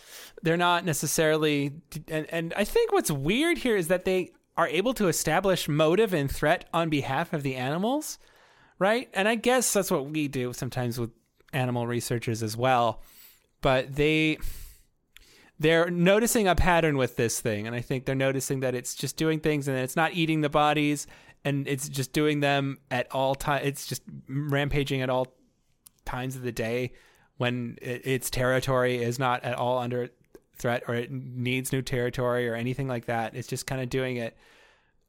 They're not necessarily, and and I think what's weird here is that they are able to establish motive and threat on behalf of the animals, right? And I guess that's what we do sometimes with animal researchers as well. But they they're noticing a pattern with this thing and i think they're noticing that it's just doing things and it's not eating the bodies and it's just doing them at all time it's just rampaging at all times of the day when it, its territory is not at all under threat or it needs new territory or anything like that it's just kind of doing it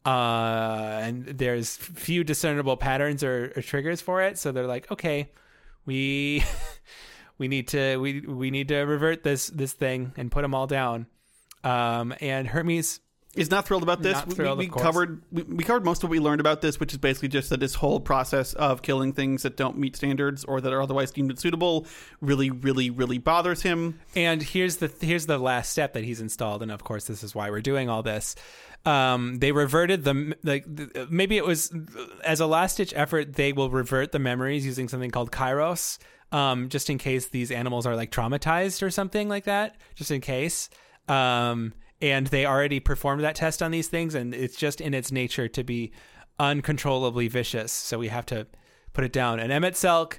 uh and there's few discernible patterns or, or triggers for it so they're like okay we we need to we we need to revert this this thing and put them all down. Um, and Hermes, is not thrilled about this. Not We- thrilled, we, we covered we, we covered most of what we learned about this, which is basically just that this whole process of killing things that don't meet standards or that are otherwise deemed unsuitable really, really, really bothers him. and here's the here's the last step that he's installed, and of course this is why we're doing all this. Um, they reverted the like maybe it was as a last ditch effort they will revert the memories using something called Kairos, um, just in case these animals are like traumatized or something like that, just in case. Um, and they already performed that test on these things, and it's just in its nature to be uncontrollably vicious. So we have to put it down. And Emet-Selch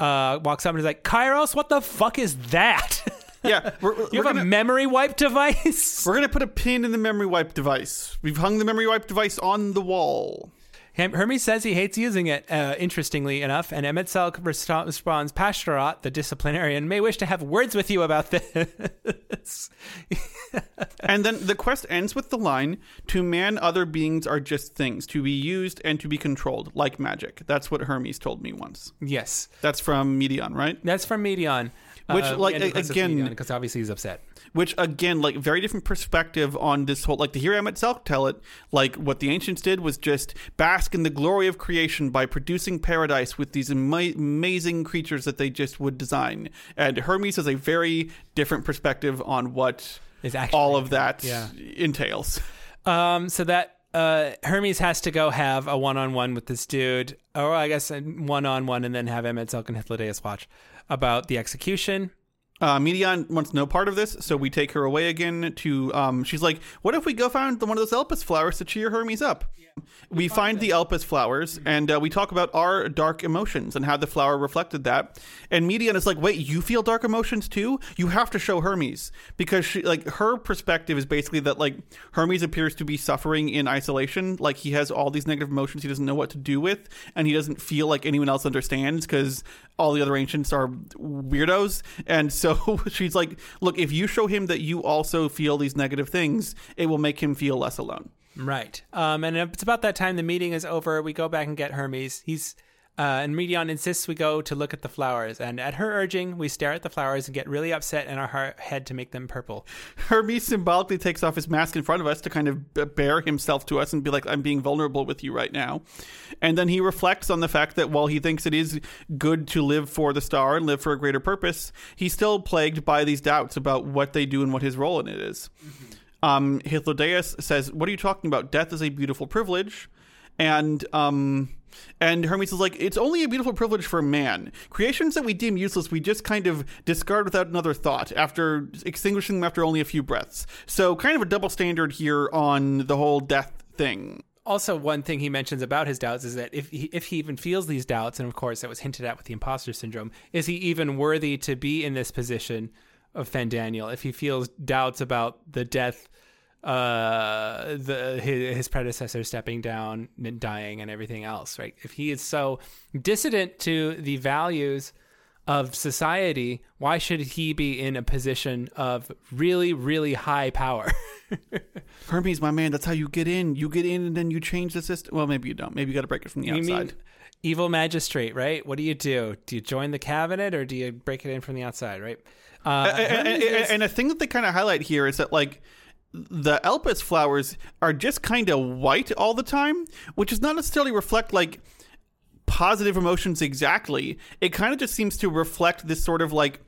uh, walks up and is like, Kairos, what the fuck is that? Yeah, we're, we're, you have gonna, a memory wipe device? we're gonna put a pin in the memory wipe device. We've hung the memory wipe device on the wall. Hermes says he hates using it, uh, interestingly enough, and Emet-Selch responds, Pashtarot, the disciplinarian, may wish to have words with you about this. And then the quest ends with the line To man, other beings are just things, to be used and to be controlled, like magic. That's what Hermes told me once. yes, That's from Meteion, right? that's from Meteion. Which, like, again- because obviously he's upset. Which, again, like, very different perspective on this whole. Like, to hear Emet-Selch tell it, like, what the ancients did was just bask in the glory of creation by producing paradise with these ama- amazing creatures that they just would design. And Hermes has a very different perspective on what Is actually all of that Yeah. entails. Um, so that uh, Hermes has to go have a one-on-one with this dude, or I guess a one-on-one, and then have Emet-Selch and Hythlodaeus watch about the execution Uh, Meteion wants no part of this, so we take her away again to. Um, she's like, "What if we go find one of those Elpis flowers to cheer Hermes up?" We, find the Elpis flowers, and uh, we talk about our dark emotions and how the flower reflected that. And Meteion is like, "Wait, you feel dark emotions too? You have to show Hermes because she, like, her perspective is basically that like Hermes appears to be suffering in isolation. Like he has all these negative emotions he doesn't know what to do with, and he doesn't feel like anyone else understands because all the other ancients are weirdos. And so she's like, look, if you show him that you also feel these negative things, it will make him feel less alone. Right. Um, and it's about that time the meeting is over. We go back and get Hermes. He's uh, and Meteion insists we go to look at the flowers, and at her urging, we stare at the flowers and get really upset in our heart, head to make them purple. Hermes symbolically takes off his mask in front of us to kind of bare himself to us and be like, I'm being vulnerable with you right now. And then he reflects on the fact that while he thinks it is good to live for the star and live for a greater purpose, he's still plagued by these doubts about what they do and what his role in it is. Um, Hythlodaeus says, What are you talking about? Death is a beautiful privilege. And um, and Hermes is like, it's only a beautiful privilege for man. Creations that we deem useless, we just kind of discard without another thought after extinguishing them after only a few breaths. So, kind of a double standard here on the whole death thing. Also, one thing he mentions about his doubts is that if he, if he even feels these doubts, and of course that was hinted at with the imposter syndrome, is he even worthy to be in this position of Fandaniel? If he feels doubts about the death, uh, the his, his predecessor stepping down and dying and everything else, right? If he is so dissident to the values of society, why should he be in a position of really, really high power? Hermes, my man, that's how you get in. You get in and then you change the system. Well, maybe you don't. Maybe you got to break it from the You outside. mean evil magistrate, right? What do you do? Do you join the cabinet or do you break it in from the outside, right? Uh, and, and, is- and a thing that they kind of highlight here is that like the Elpis flowers are just kind of white all the time, which does not necessarily reflect like positive emotions exactly. It kind of just seems to reflect this sort of like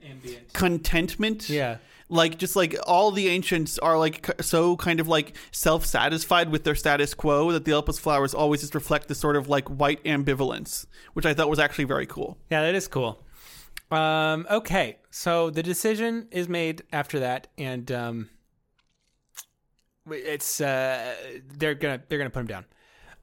contentment. Yeah. Like just like all the ancients are like so kind of like self-satisfied with their status quo that the Elpis flowers always just reflect this sort of like white ambivalence, which I thought was actually very cool. yeah, that is cool. Um, okay, so the decision is made after that, and um, it's uh, they're gonna they're gonna put him down.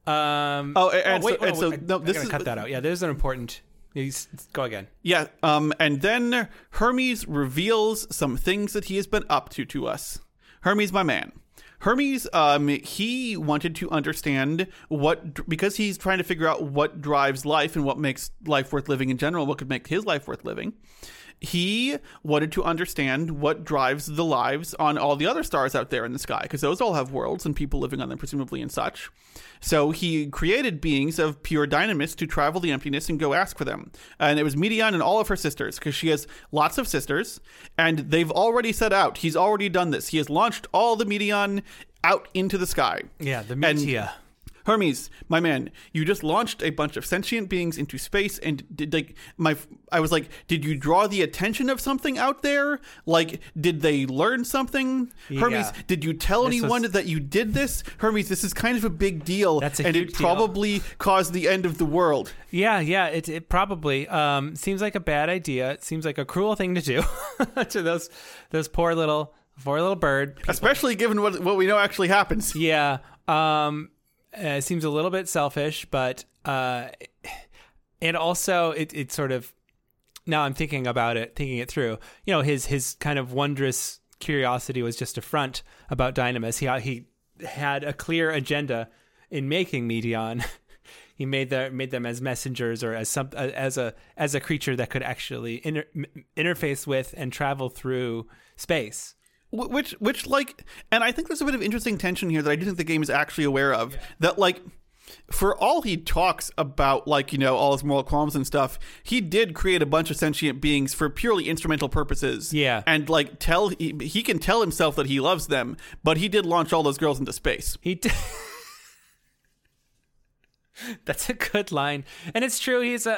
Um, Oh, and- and wait, so- and oh, so- I- no, this gonna is- cut that out. Yeah, there's an important. you s- Go again. Yeah, um, and then Hermes reveals some things that he has been up to to us. Hermes, my man. Hermes, um, he wanted to understand what because he's trying to figure out what drives life and what makes life worth living in general, what could make his life worth living. He wanted to understand what drives the lives on all the other stars out there in the sky, because those all have worlds and people living on them, presumably, and such. So he created beings of pure dynamis to travel the emptiness and go ask for them. And it was Meteion and all of her sisters, because she has lots of sisters, and they've already set out. He's already done this. He has launched all the Meteion out into the sky. Yeah, the media. Hermes, my man, you just launched a bunch of sentient beings into space, and did like my? I was like, did you draw the attention of something out there? Like, did they learn something? Hermes, Yeah. did you tell This anyone was- that you did this? Hermes, this is kind of a big deal, That's a and it deal. probably caused the end of the world. Yeah, yeah, it, it probably um, seems like a bad idea. It seems like a cruel thing to do to those those poor little poor little bird. Especially given what what we know actually happens. Yeah, um, uh, seems a little bit selfish, but uh, and also it it sort of now I'm thinking about it, thinking it through. You know, his his kind of wondrous curiosity was just a front about Dynamis. He he had a clear agenda in making Meteion. he made the made them as messengers or as some as a as a creature that could actually inter, interface with and travel through space. Wh- which which like and i think there's a bit of interesting tension here that i do think the game is actually aware of that like for all he talks about like you know all his moral qualms and stuff he did create a bunch of sentient beings for purely instrumental purposes Yeah. and like tell he, he can tell himself that he loves them but he did launch all those girls into space He did That's a good line. And it's true he's a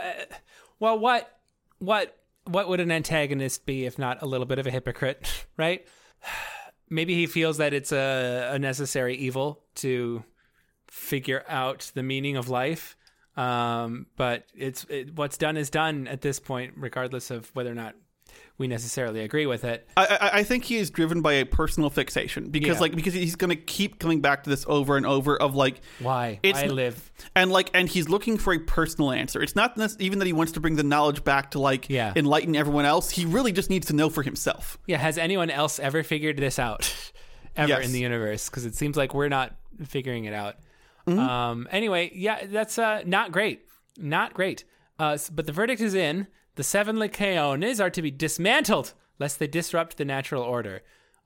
well what what what would an antagonist be if not a little bit of a hypocrite, right? Maybe he feels that it's a, a necessary evil to figure out the meaning of life. Um, but it's it, what's done is done at this point, regardless of whether or not we necessarily agree with it. I, I, I think he is driven by a personal fixation because Yeah. like because he's going to keep coming back to this over and over of like Why? It's n- live? and like and he's looking for a personal answer. It's not even that he wants to bring the knowledge back to like Yeah. enlighten everyone else. He really just needs to know for himself. Yeah, has anyone else ever figured this out ever Yes. in the universe? Because it seems like we're not figuring it out. Mm-hmm. Um, anyway, yeah, that's uh, not great. Not great. Uh, but the verdict is in. The seven Lycaones are to be dismantled lest they disrupt the natural order.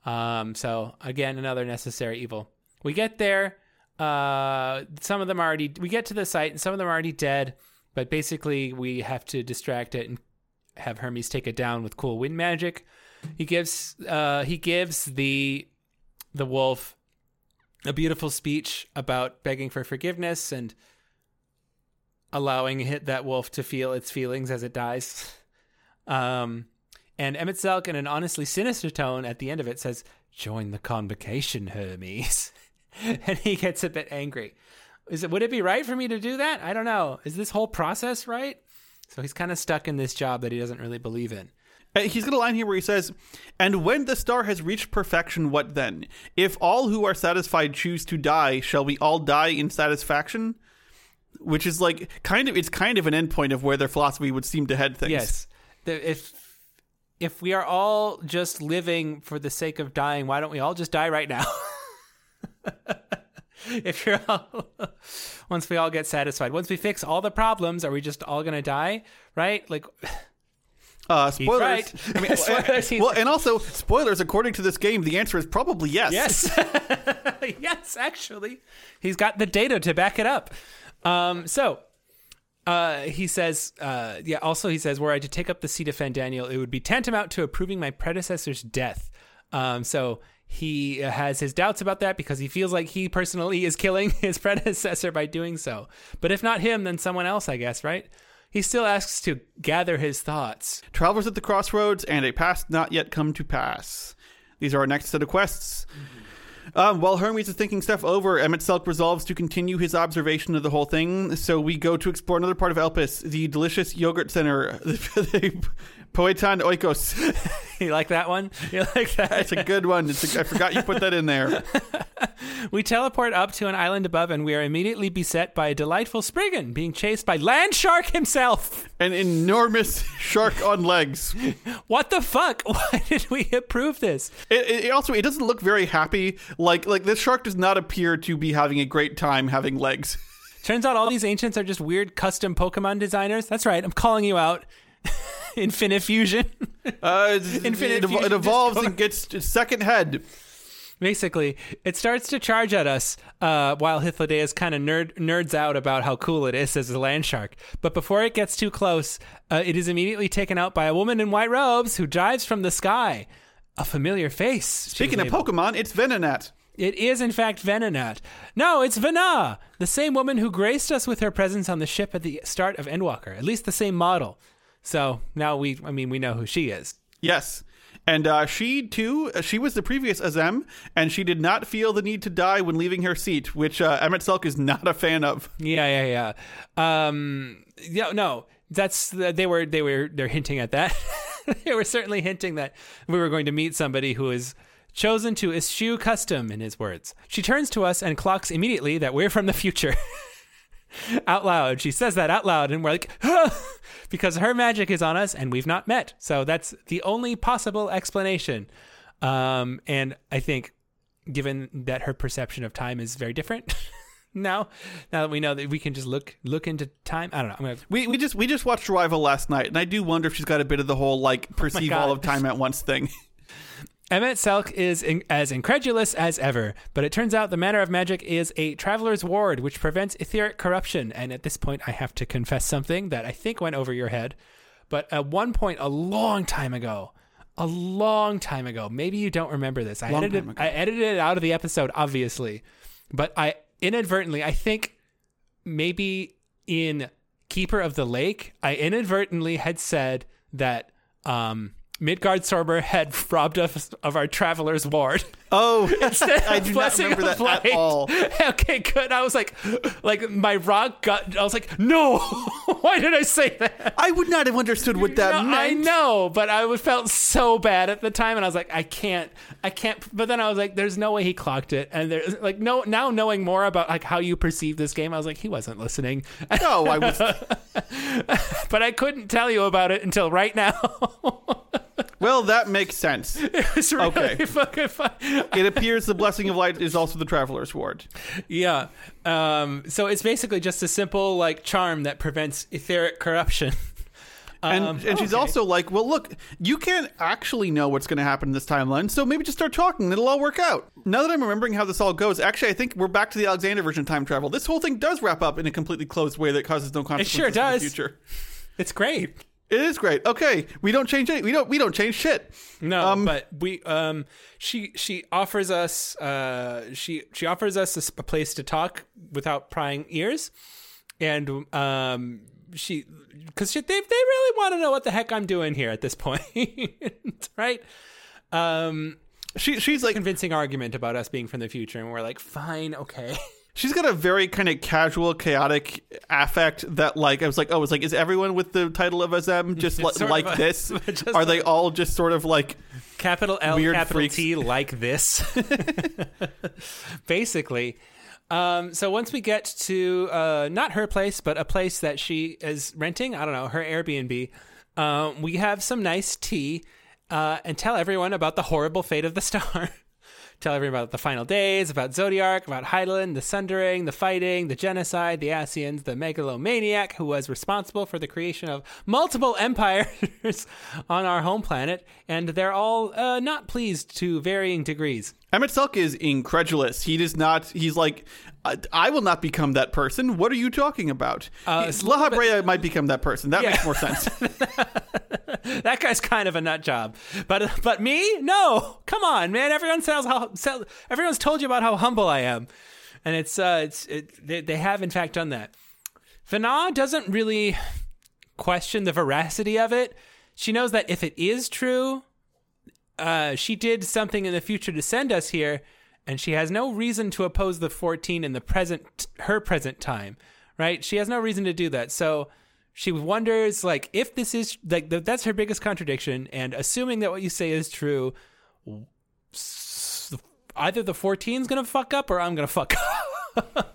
Um, so again, another necessary evil. We get there. Uh, some of them are already. We get to the site, and some of them are already dead. But basically, we have to distract it and have Hermes take it down with cool wind magic. He gives uh, he gives the the wolf a beautiful speech about begging for forgiveness and allowing hit that wolf to feel its feelings as it dies. Um, and Emet-Selch, in an honestly sinister tone at the end of it, says, "Join the convocation, Hermes." and he gets a bit angry. Is it? Would it be right for me to do that? I don't know. Is this whole process right? So he's kind of stuck in this job that he doesn't really believe in. He's got a line here where he says, "And when the star has reached perfection, what then? If all who are satisfied choose to die, shall we all die in satisfaction?" Which is like kind of it's kind of an endpoint of where their philosophy would seem to head things. Yes. If if we are all just living for the sake of dying, why don't we all just die right now? if you're all once we all get satisfied, once we fix all the problems, are we just all gonna die? Right? Like Uh, spoilers. right. I mean, Spoilers, well, and also spoilers. According to this game, the answer is probably yes. Yes. yes, actually. He's got the data to back it up. Um, so uh, he says, uh, yeah, also he says, were I to take up the seat of Fandaniel, it would be tantamount to approving my predecessor's death. Um, so he has his doubts about that because he feels like he personally is killing his predecessor by doing so. But if not him, then someone else, I guess, right? He still asks to gather his thoughts. Travelers at the crossroads and a past not yet come to pass. These are our next set of quests. Um, while Hermes is thinking stuff over, Emet-Selch resolves to continue his observation of the whole thing. So we go to explore another part of Elpis, the delicious yogurt center, Poieten Oikos. You like that one? You like that? It's a good one. It's a, I forgot you put that in there. We teleport up to an island above, and we are immediately beset by a delightful Spriggan being chased by Land Shark himself. An enormous shark on legs. What the fuck? Why did we approve this? It, it- it also it doesn't look very happy. Like like this shark does not appear to be having a great time having legs. Turns out all these ancients are just weird custom Pokemon designers. That's right, I'm calling you out. Infinifusion. Uh, it, Infinite it, fusion it evolves Discord. and gets its second head. Basically, it starts to charge at us uh, while Hythlodaeus kind of nerd, nerds out about how cool it is as a land shark. But before it gets too close, uh, it is immediately taken out by a woman in white robes who dives from the sky. A familiar face. Speaking of Pokemon, it's Venonat. It is, in fact, Venonat. No, it's Venat, the same woman who graced us with her presence on the ship at the start of Endwalker. At least the same model. So now we, I mean, we know who she is. Yes. And uh, she too, uh, she was the previous Azem, and she did not feel the need to die when leaving her seat, which uh, Emet-Selch is not a fan of. Yeah, yeah, yeah. Um, yeah, no, that's they were they were they're hinting at that. they were certainly hinting that we were going to meet somebody who is chosen to eschew custom, in his words. She turns to us and clocks immediately that we're from the future. out loud, she says that out loud, and we're like, because her magic is on us, and we've not met. So that's the only possible explanation. Um, and I think, given that her perception of time is very different. now now that we know that we can just look look into time i don't know gonna We, we just we just watched Arrival last night, and I do wonder if she's got a bit of the whole like perceive God. all of time at once thing. Emet-Selch is in, as incredulous as ever, but it turns out the manner of magic is a traveler's ward, which prevents etheric corruption. And at this point, I have to confess something that I think went over your head. But at one point, a long time ago, a long time ago, maybe you don't remember this. I Long edited. I edited it out of the episode, obviously, but I inadvertently, I think maybe in Keeper of the Lake, I inadvertently had said that um, Midgardsormr had robbed us of our traveler's ward. Oh, Instead I do not remember that at light. all. Okay, good. I was like, like my rock gut. I was like, no. Why did I say that? I would not have understood what that No, meant. I know, but I felt so bad at the time, and I was like, I can't, I can't. But then I was like, there's no way he clocked it, and there's like no. Now knowing more about like how you perceive this game, I was like, he wasn't listening, No, I was. but I couldn't tell you about it until right now. Well, that makes sense. it's really Okay. fucking fun. It appears the blessing of light is also the traveler's ward. Yeah. Um, so it's basically just a simple like charm that prevents etheric corruption. And, Um, and she's okay. also like, well, look, you can't actually know what's going to happen in this timeline, so maybe just start talking. It'll all work out. Now that I'm remembering how this all goes, actually, I think we're back to the Alexander version of time travel. This whole thing does wrap up in a completely closed way that causes no consequences sure does. in the future. It's great. It is great. Okay, we don't change it. We don't. We don't change shit. No, Um, but we um she she offers us uh she she offers us a place to talk without prying ears, and um she because they they really want to know what the heck I'm doing here at this point, right? Um, She she's like convincing argument about us being from the future, and we're like, fine, okay. she's got a very kind of casual, chaotic affect that like I was like, oh, it's like is everyone with the title of Azem just li- like a- this? just Are they all just sort of like capital L, Weird capital freaks. T, like this. Basically. Um, so once we get to uh, not her place, but a place that she is renting, I don't know, her Airbnb, um, we have some nice tea uh, and tell everyone about the horrible fate of the star. Tell everyone about the final days, about Zodiark, about Hydaelyn, the sundering, the fighting, the genocide, the Ascians, the megalomaniac who was responsible for the creation of multiple empires on our home planet, and they're all uh, not pleased to varying degrees. Emet-Selch is incredulous. He does not. He's like, I, I will not become that person. What are you talking about? Uh, He- it's a La might become that person. That Yeah. makes more sense. that guy's kind of a nut job. But but me, no. Come on, man. Everyone says how sell, everyone's told you about how humble I am, and it's uh it's it, they, they have in fact done that. Venat doesn't really question the veracity of it. She knows that if it is true, uh, she did something in the future to send us here, and she has no reason to oppose the 14 in the present her present time, right? She has no reason to do that. So she wonders, like, if this is like th- that's her biggest contradiction, and assuming that what you say is true, either the 14's gonna fuck up or I'm gonna fuck up.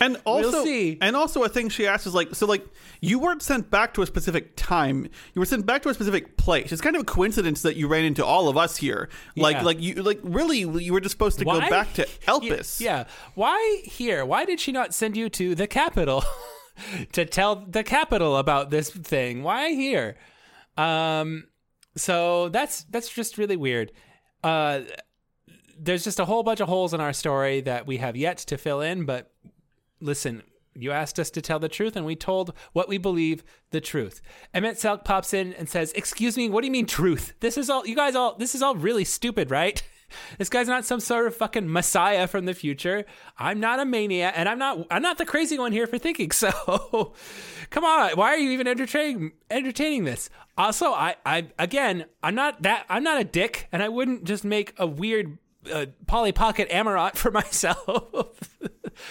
And also, see. and also, a thing she asked is like, so like, you weren't sent back to a specific time. You were sent back to a specific place. It's kind of a coincidence that you ran into all of us here. Like, Yeah. like you, like really, you were just supposed to go back to Elpis. Yeah. Why here? Why did she not send you to the capital to tell the capital about this thing? Why here? Um so that's that's just really weird. Uh there's just a whole bunch of holes in our story that we have yet to fill in, but listen, you asked us to tell the truth, and we told what we believe the truth. Emet-Selch pops in and says, "Excuse me, what do you mean truth? This is all you guys all. This is all really stupid, right? This guy's not some sort of fucking messiah from the future. I'm not a maniac, and I'm not. I'm not the crazy one here for thinking so. Come on, why are you even entertaining entertaining this? Also, I, I again, I'm not that. I'm not a dick, and I wouldn't just make a weird." Uh, Polly Pocket Amaurot for myself.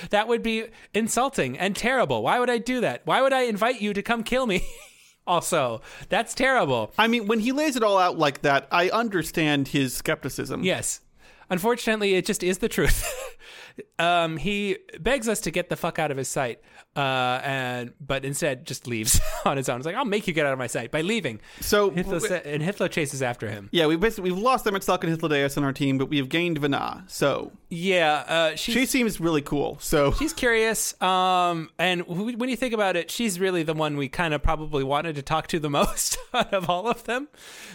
that would be insulting and terrible. Why would I do that? Why would I invite you to come kill me? also, that's terrible. I mean, when he lays it all out like that, I understand his skepticism. Yes. Unfortunately, it just is the truth. um, he begs us to get the fuck out of his sight, uh, and but instead just leaves on his own. It's like I'll make you get out of my sight by leaving. So, Hythlo sa- and Hythlo chases after him. yeah, we basically we've lost Emet-Selch and Hythlodaeus on our team, but we have gained Venat. So Yeah, uh, she seems really cool. So she's curious. Um, and wh- when you think about it, she's really the one we kind of probably wanted to talk to the most out of all of them,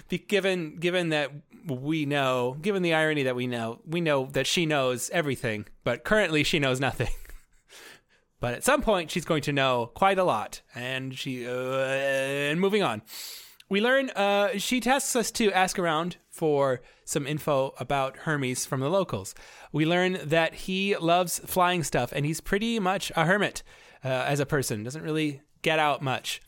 Be- given given that we know, given the irony that we know, we know that she knows everything, but currently she knows nothing. But at some point, she's going to know quite a lot, and she uh, and moving on. We learn uh, she tasks us to ask around for some info about Hermes from the locals. We learn that he loves flying stuff, and he's pretty much a hermit uh, as a person. Doesn't really get out much.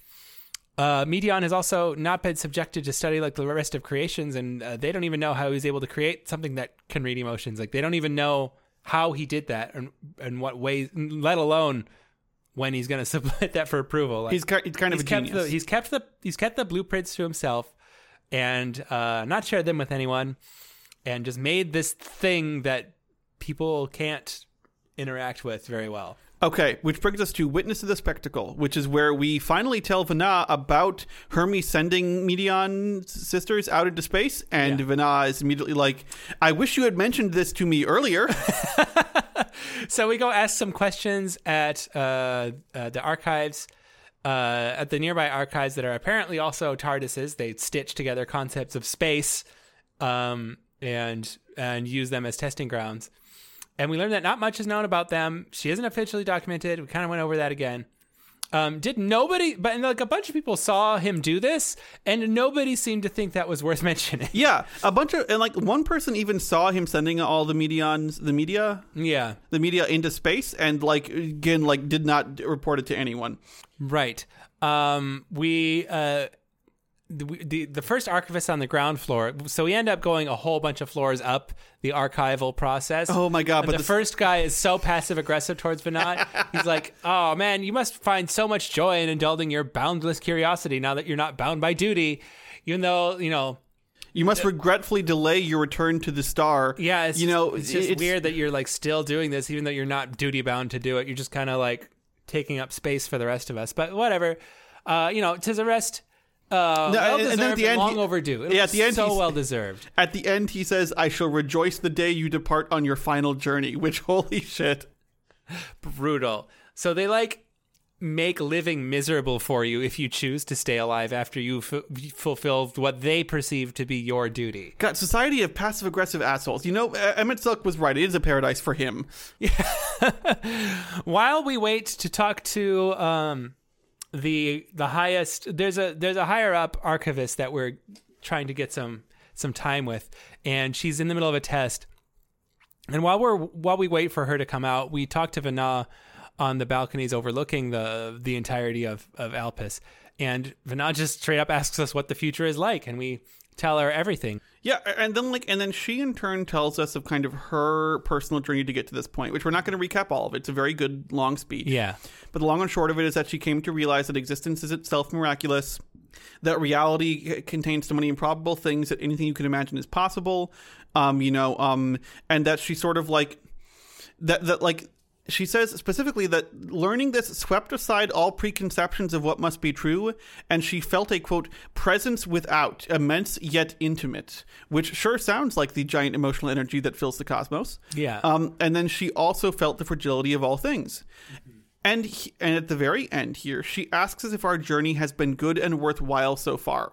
Uh, Meteion has also not been subjected to study like the rest of creations, and uh, they don't even know how he's able to create something that can read emotions. Like they don't even know how he did that and and what ways, let alone when he's going to submit that for approval. Like, He's, ki- he's kind of he's kept genius. the he's kept the he's kept the blueprints to himself and uh, not shared them with anyone, and just made this thing that people can't interact with very well. Okay, which brings us to Witness of the Spectacle, which is where we finally tell Venat about Hermes sending Meteion's sisters out into space, and Yeah. Venat is immediately like, I wish you had mentioned this to me earlier. So we go ask some questions at uh, uh, the archives, uh, at the nearby archives that are apparently also TARDISes. They stitch together concepts of space um, and and use them as testing grounds. And we learned that not much is known about them. She isn't officially documented. We kind of went over that again. Um, did nobody? But like a bunch of people saw him do this, and nobody seemed to think that was worth mentioning. yeah, a bunch of, and like one person even saw him sending all the Meteions, the media, yeah. the media into space, and like, again, like did not report it to anyone. Right. Um, we uh, the, the the first archivist on the ground floor. So we end up going a whole bunch of floors up the archival process. Oh my God, And but the this- first guy is so passive aggressive towards Vinod. He's like, "Oh man, you must find so much joy in indulging your boundless curiosity now that you're not bound by duty." Even though you know, You must regretfully delay your return to the star. yeah, it's you know, it's just weird that you're like still doing this, even though you're not duty bound to do it. You're just kind of like taking up space for the rest of us. But whatever, uh, you know, tis a rest. Uh, No, well and- and then at the end long he- overdue. It Yeah, at the end so well deserved. At the end, he says, "I shall rejoice the day you depart on your final journey." Which, holy shit! Brutal. So they like make living miserable for you if you choose to stay alive after you f- fulfilled what they perceive to be your duty. God, society of passive aggressive assholes. You know, Emet-Selch was right. It is a paradise for him. Yeah. While we wait to talk to um, the the highest, there's a there's a higher up archivist that we're trying to get some some time with, and she's in the middle of a test. And while we're while we wait for her to come out, we talk to Venat on the balconies overlooking the the entirety of of Elpis and Venat just straight up asks us what the future is like, and we tell her everything. Yeah, and then like, and then she in turn tells us of kind of her personal journey to get to this point, which we're not going to recap all of. It's a very good long speech. Yeah, But the long and short of it is that she came to realize that existence is itself miraculous, that reality contains so many improbable things that anything you can imagine is possible. Um, you know, um, and that she sort of like that that like she says specifically that learning this swept aside all preconceptions of what must be true, and she felt a quote presence without immense yet intimate, which sure sounds like the giant emotional energy that fills the cosmos. Yeah. Um, and then she also felt the fragility of all things. And he, and at the very end here, she asks us if our journey has been good and worthwhile so far,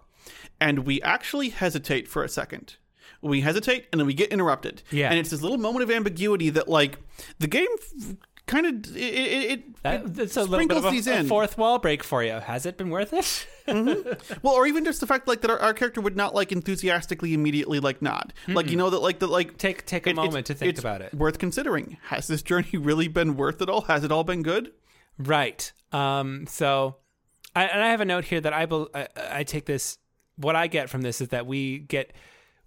and we actually hesitate for a second. We hesitate, and then we get interrupted. Yeah. and it's this little moment of ambiguity that, like, the game f- kind of it, it, it, it a little bit sprinkles of a, these a in. fourth wall break for you. Has it been worth it? Well, or even just the fact like that our, our character would not like enthusiastically immediately like nod, like you know that like that like Take take a moment to think about it. Worth considering. Has this journey really been worth it all? Has it all been good? Right. Um, so, I, and I have a note here that I, bel I I take this. What I get from this is that we get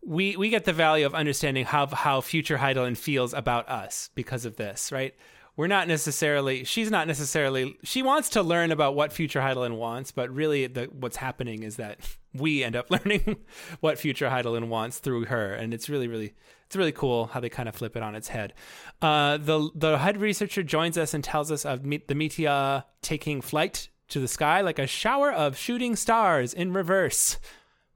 we we get the value of understanding how how future Hydaelyn feels about us because of this. Right. We're not necessarily. She's not necessarily. She wants to learn about what future Hydaelyn wants, but really, the, what's happening is that we end up learning what future Hydaelyn wants through her, and it's really, really, it's really cool how they kind of flip it on its head. Uh, the the head researcher joins us and tells us of the Meteor taking flight to the sky like a shower of shooting stars in reverse.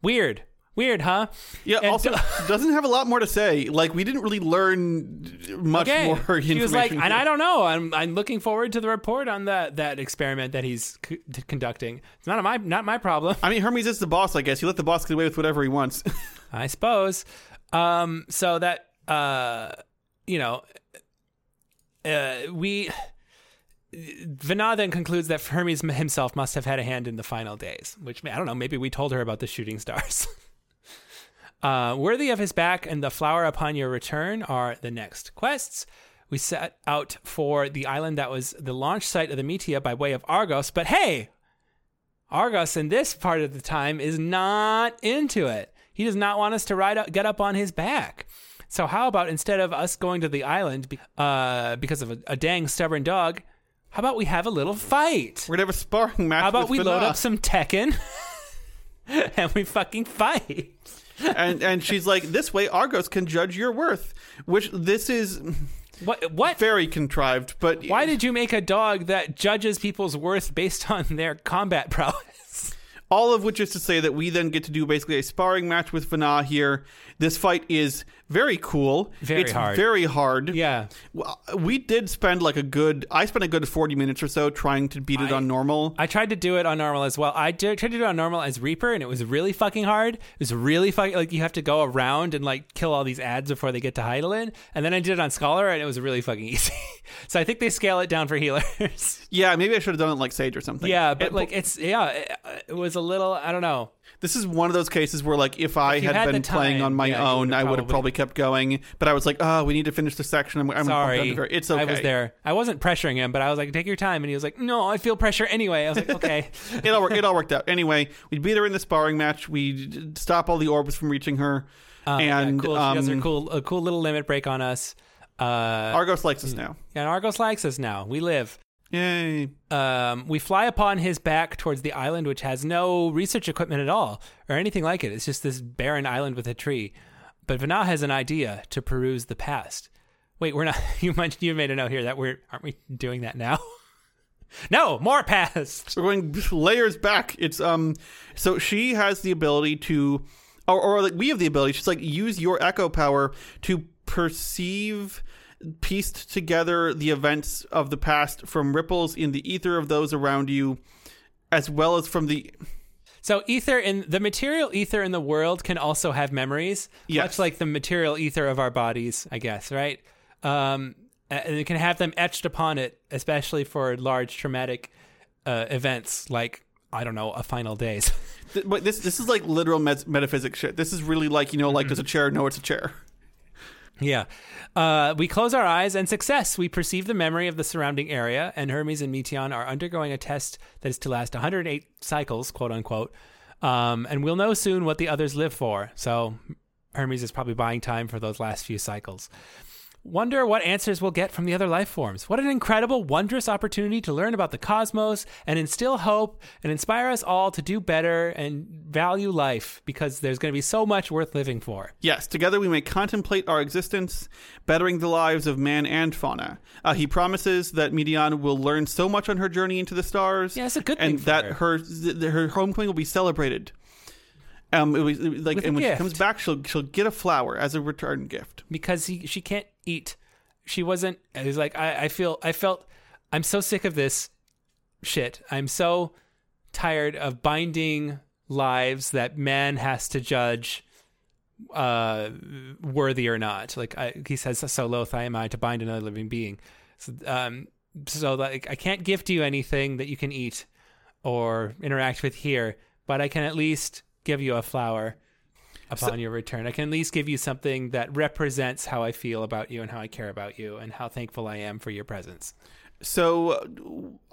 Weird, weird, huh? Yeah. And also, doesn't have a lot more to say. Like we didn't really learn much Okay. more information. He was like, and. I don't know. I'm I'm looking forward to the report on that that experiment that he's c- conducting. It's not my not my problem. I mean, Hermes is the boss. I guess you let the boss get away with whatever he wants. I suppose. Um, so that uh, you know, uh, we Venat then concludes that Hermes himself must have had a hand in the final days, which I don't know. Maybe we told her about the shooting stars. Uh, worthy of his back and the flower upon your return are the next quests. We set out for the island that was the launch site of the Meteor by way of Argos, but hey, Argos in this part of the time is not into it. He does not want us to ride up, get up on his back. So how about instead of us going to the island uh, because of a, a dang stubborn dog, how about we have a little fight? We're gonna have a sparring match. How about we load up some Tekken and we fucking fight? And and she's like, this way Argos can judge your worth, which this is What? What? very contrived. But Why did you make a dog that judges people's worth based on their combat prowess? all of which is to say that we then get to do basically a sparring match with Venat here. This fight is very cool. Very it's hard. Very hard. Yeah. We did spend like a good. I spent a good forty minutes or so trying to beat it I- on normal. I tried to do it on normal as well. I did, tried to do it on normal as Reaper, and it was really fucking hard. It was really fucking like you have to go around and like kill all these ads before they get to Hydaelyn. And then I did it on Scholar, and it was really fucking easy. so I think they scale it down for healers. yeah, maybe I should have done it like Sage or something. yeah, but It- like it's yeah, it, it was a little I don't know. This is one of those cases where, like, if I If had, had been the playing on my yeah, own, I would have probably- kept going. But I was like, oh, we need to finish the section. I'm, I'm Sorry, It's okay. I was there. I wasn't pressuring him, but I was like, "Take your time," and he was like, "No, I feel pressure anyway." I was like, "Okay." it all worked. It all worked out. Anyway, we beat her in the sparring match. We stop all the orbs from reaching her, Uh, yeah, and cool. she does her um, cool, a cool little limit break on us. Uh, Argos likes us now. and Argos likes us now. We live. Yay! Um, we fly upon his back towards the island, which has no research equipment at all or anything like it. It's just this barren island with a tree. But Venat has an idea to peruse the past. Wait, we're not. You mentioned you made a note here that we're aren't we doing that now? no, more past. We're going layers back. It's um, so she has the ability to, or, or like we have the ability. She's like use your echo power to perceive, pieced together the events of the past from ripples in the ether of those around you, as well as from the So ether in the material ether in the world can also have memories, Yes. much like the material ether of our bodies, I guess, right? Um, and it can have them etched upon it, especially for large traumatic uh, events like I don't know, a final days. But this this is like literal met- metaphysics shit. This is really like you know like does a chair No, it's a chair? Yeah. Uh, we close our eyes and success. We perceive the memory of the surrounding area, and Hermes and Meteion are undergoing a test that is to last 108 cycles, quote unquote. Um, and we'll know soon what the others live for. So Hermes is probably buying time for those last few cycles. Wonder what answers we'll get from the other life forms. What an incredible, wondrous opportunity to learn about the cosmos and instill hope and inspire us all to do better and value life because there's going to be so much worth living for. Yes, together we may contemplate our existence, bettering the lives of man and fauna. Uh, he promises that Meteion will learn so much on her journey into the stars. Yeah, it's a good and thing that her. her her homecoming will be celebrated. Um, it was it was like, With and when gift. she comes back, she'll she'll get a flower as a return gift. because he, she can't eat. She wasn't. It was like I, I feel. I felt. I'm so sick of this shit. I'm so tired of binding lives that man has to judge uh worthy or not like I, he says so loath am i to bind another living being so um so like i can't gift you anything that you can eat or interact with here but i can at least give you a flower upon your return. I can at least give you something that represents how I feel about you and how I care about you and how thankful I am for your presence. So uh,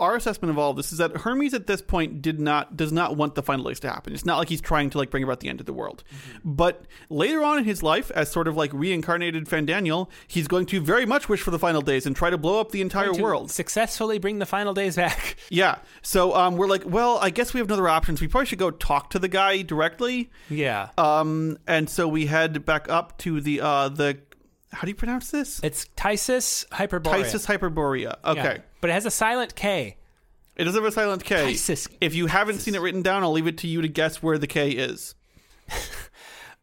our assessment of all of this is that Hermes at this point did not does not want the final days to happen. It's not like he's trying to like bring about the end of the world. But later on in his life, as sort of like reincarnated Fandaniel, he's going to very much wish for the final days and try to blow up the entire world. successfully bring the final days back. Yeah. So um, we're like, well, I guess we have no other options. We probably should go talk to the guy directly. Yeah. Um, and so we head back up to the uh the how do you pronounce this? It's Ktisis Hyperboreia. Ktisis Hyperboreia. Okay. Yeah. But it has a silent K. It does have a silent K. Ktisis. If you haven't seen it written down, I'll leave it to you to guess where the K is.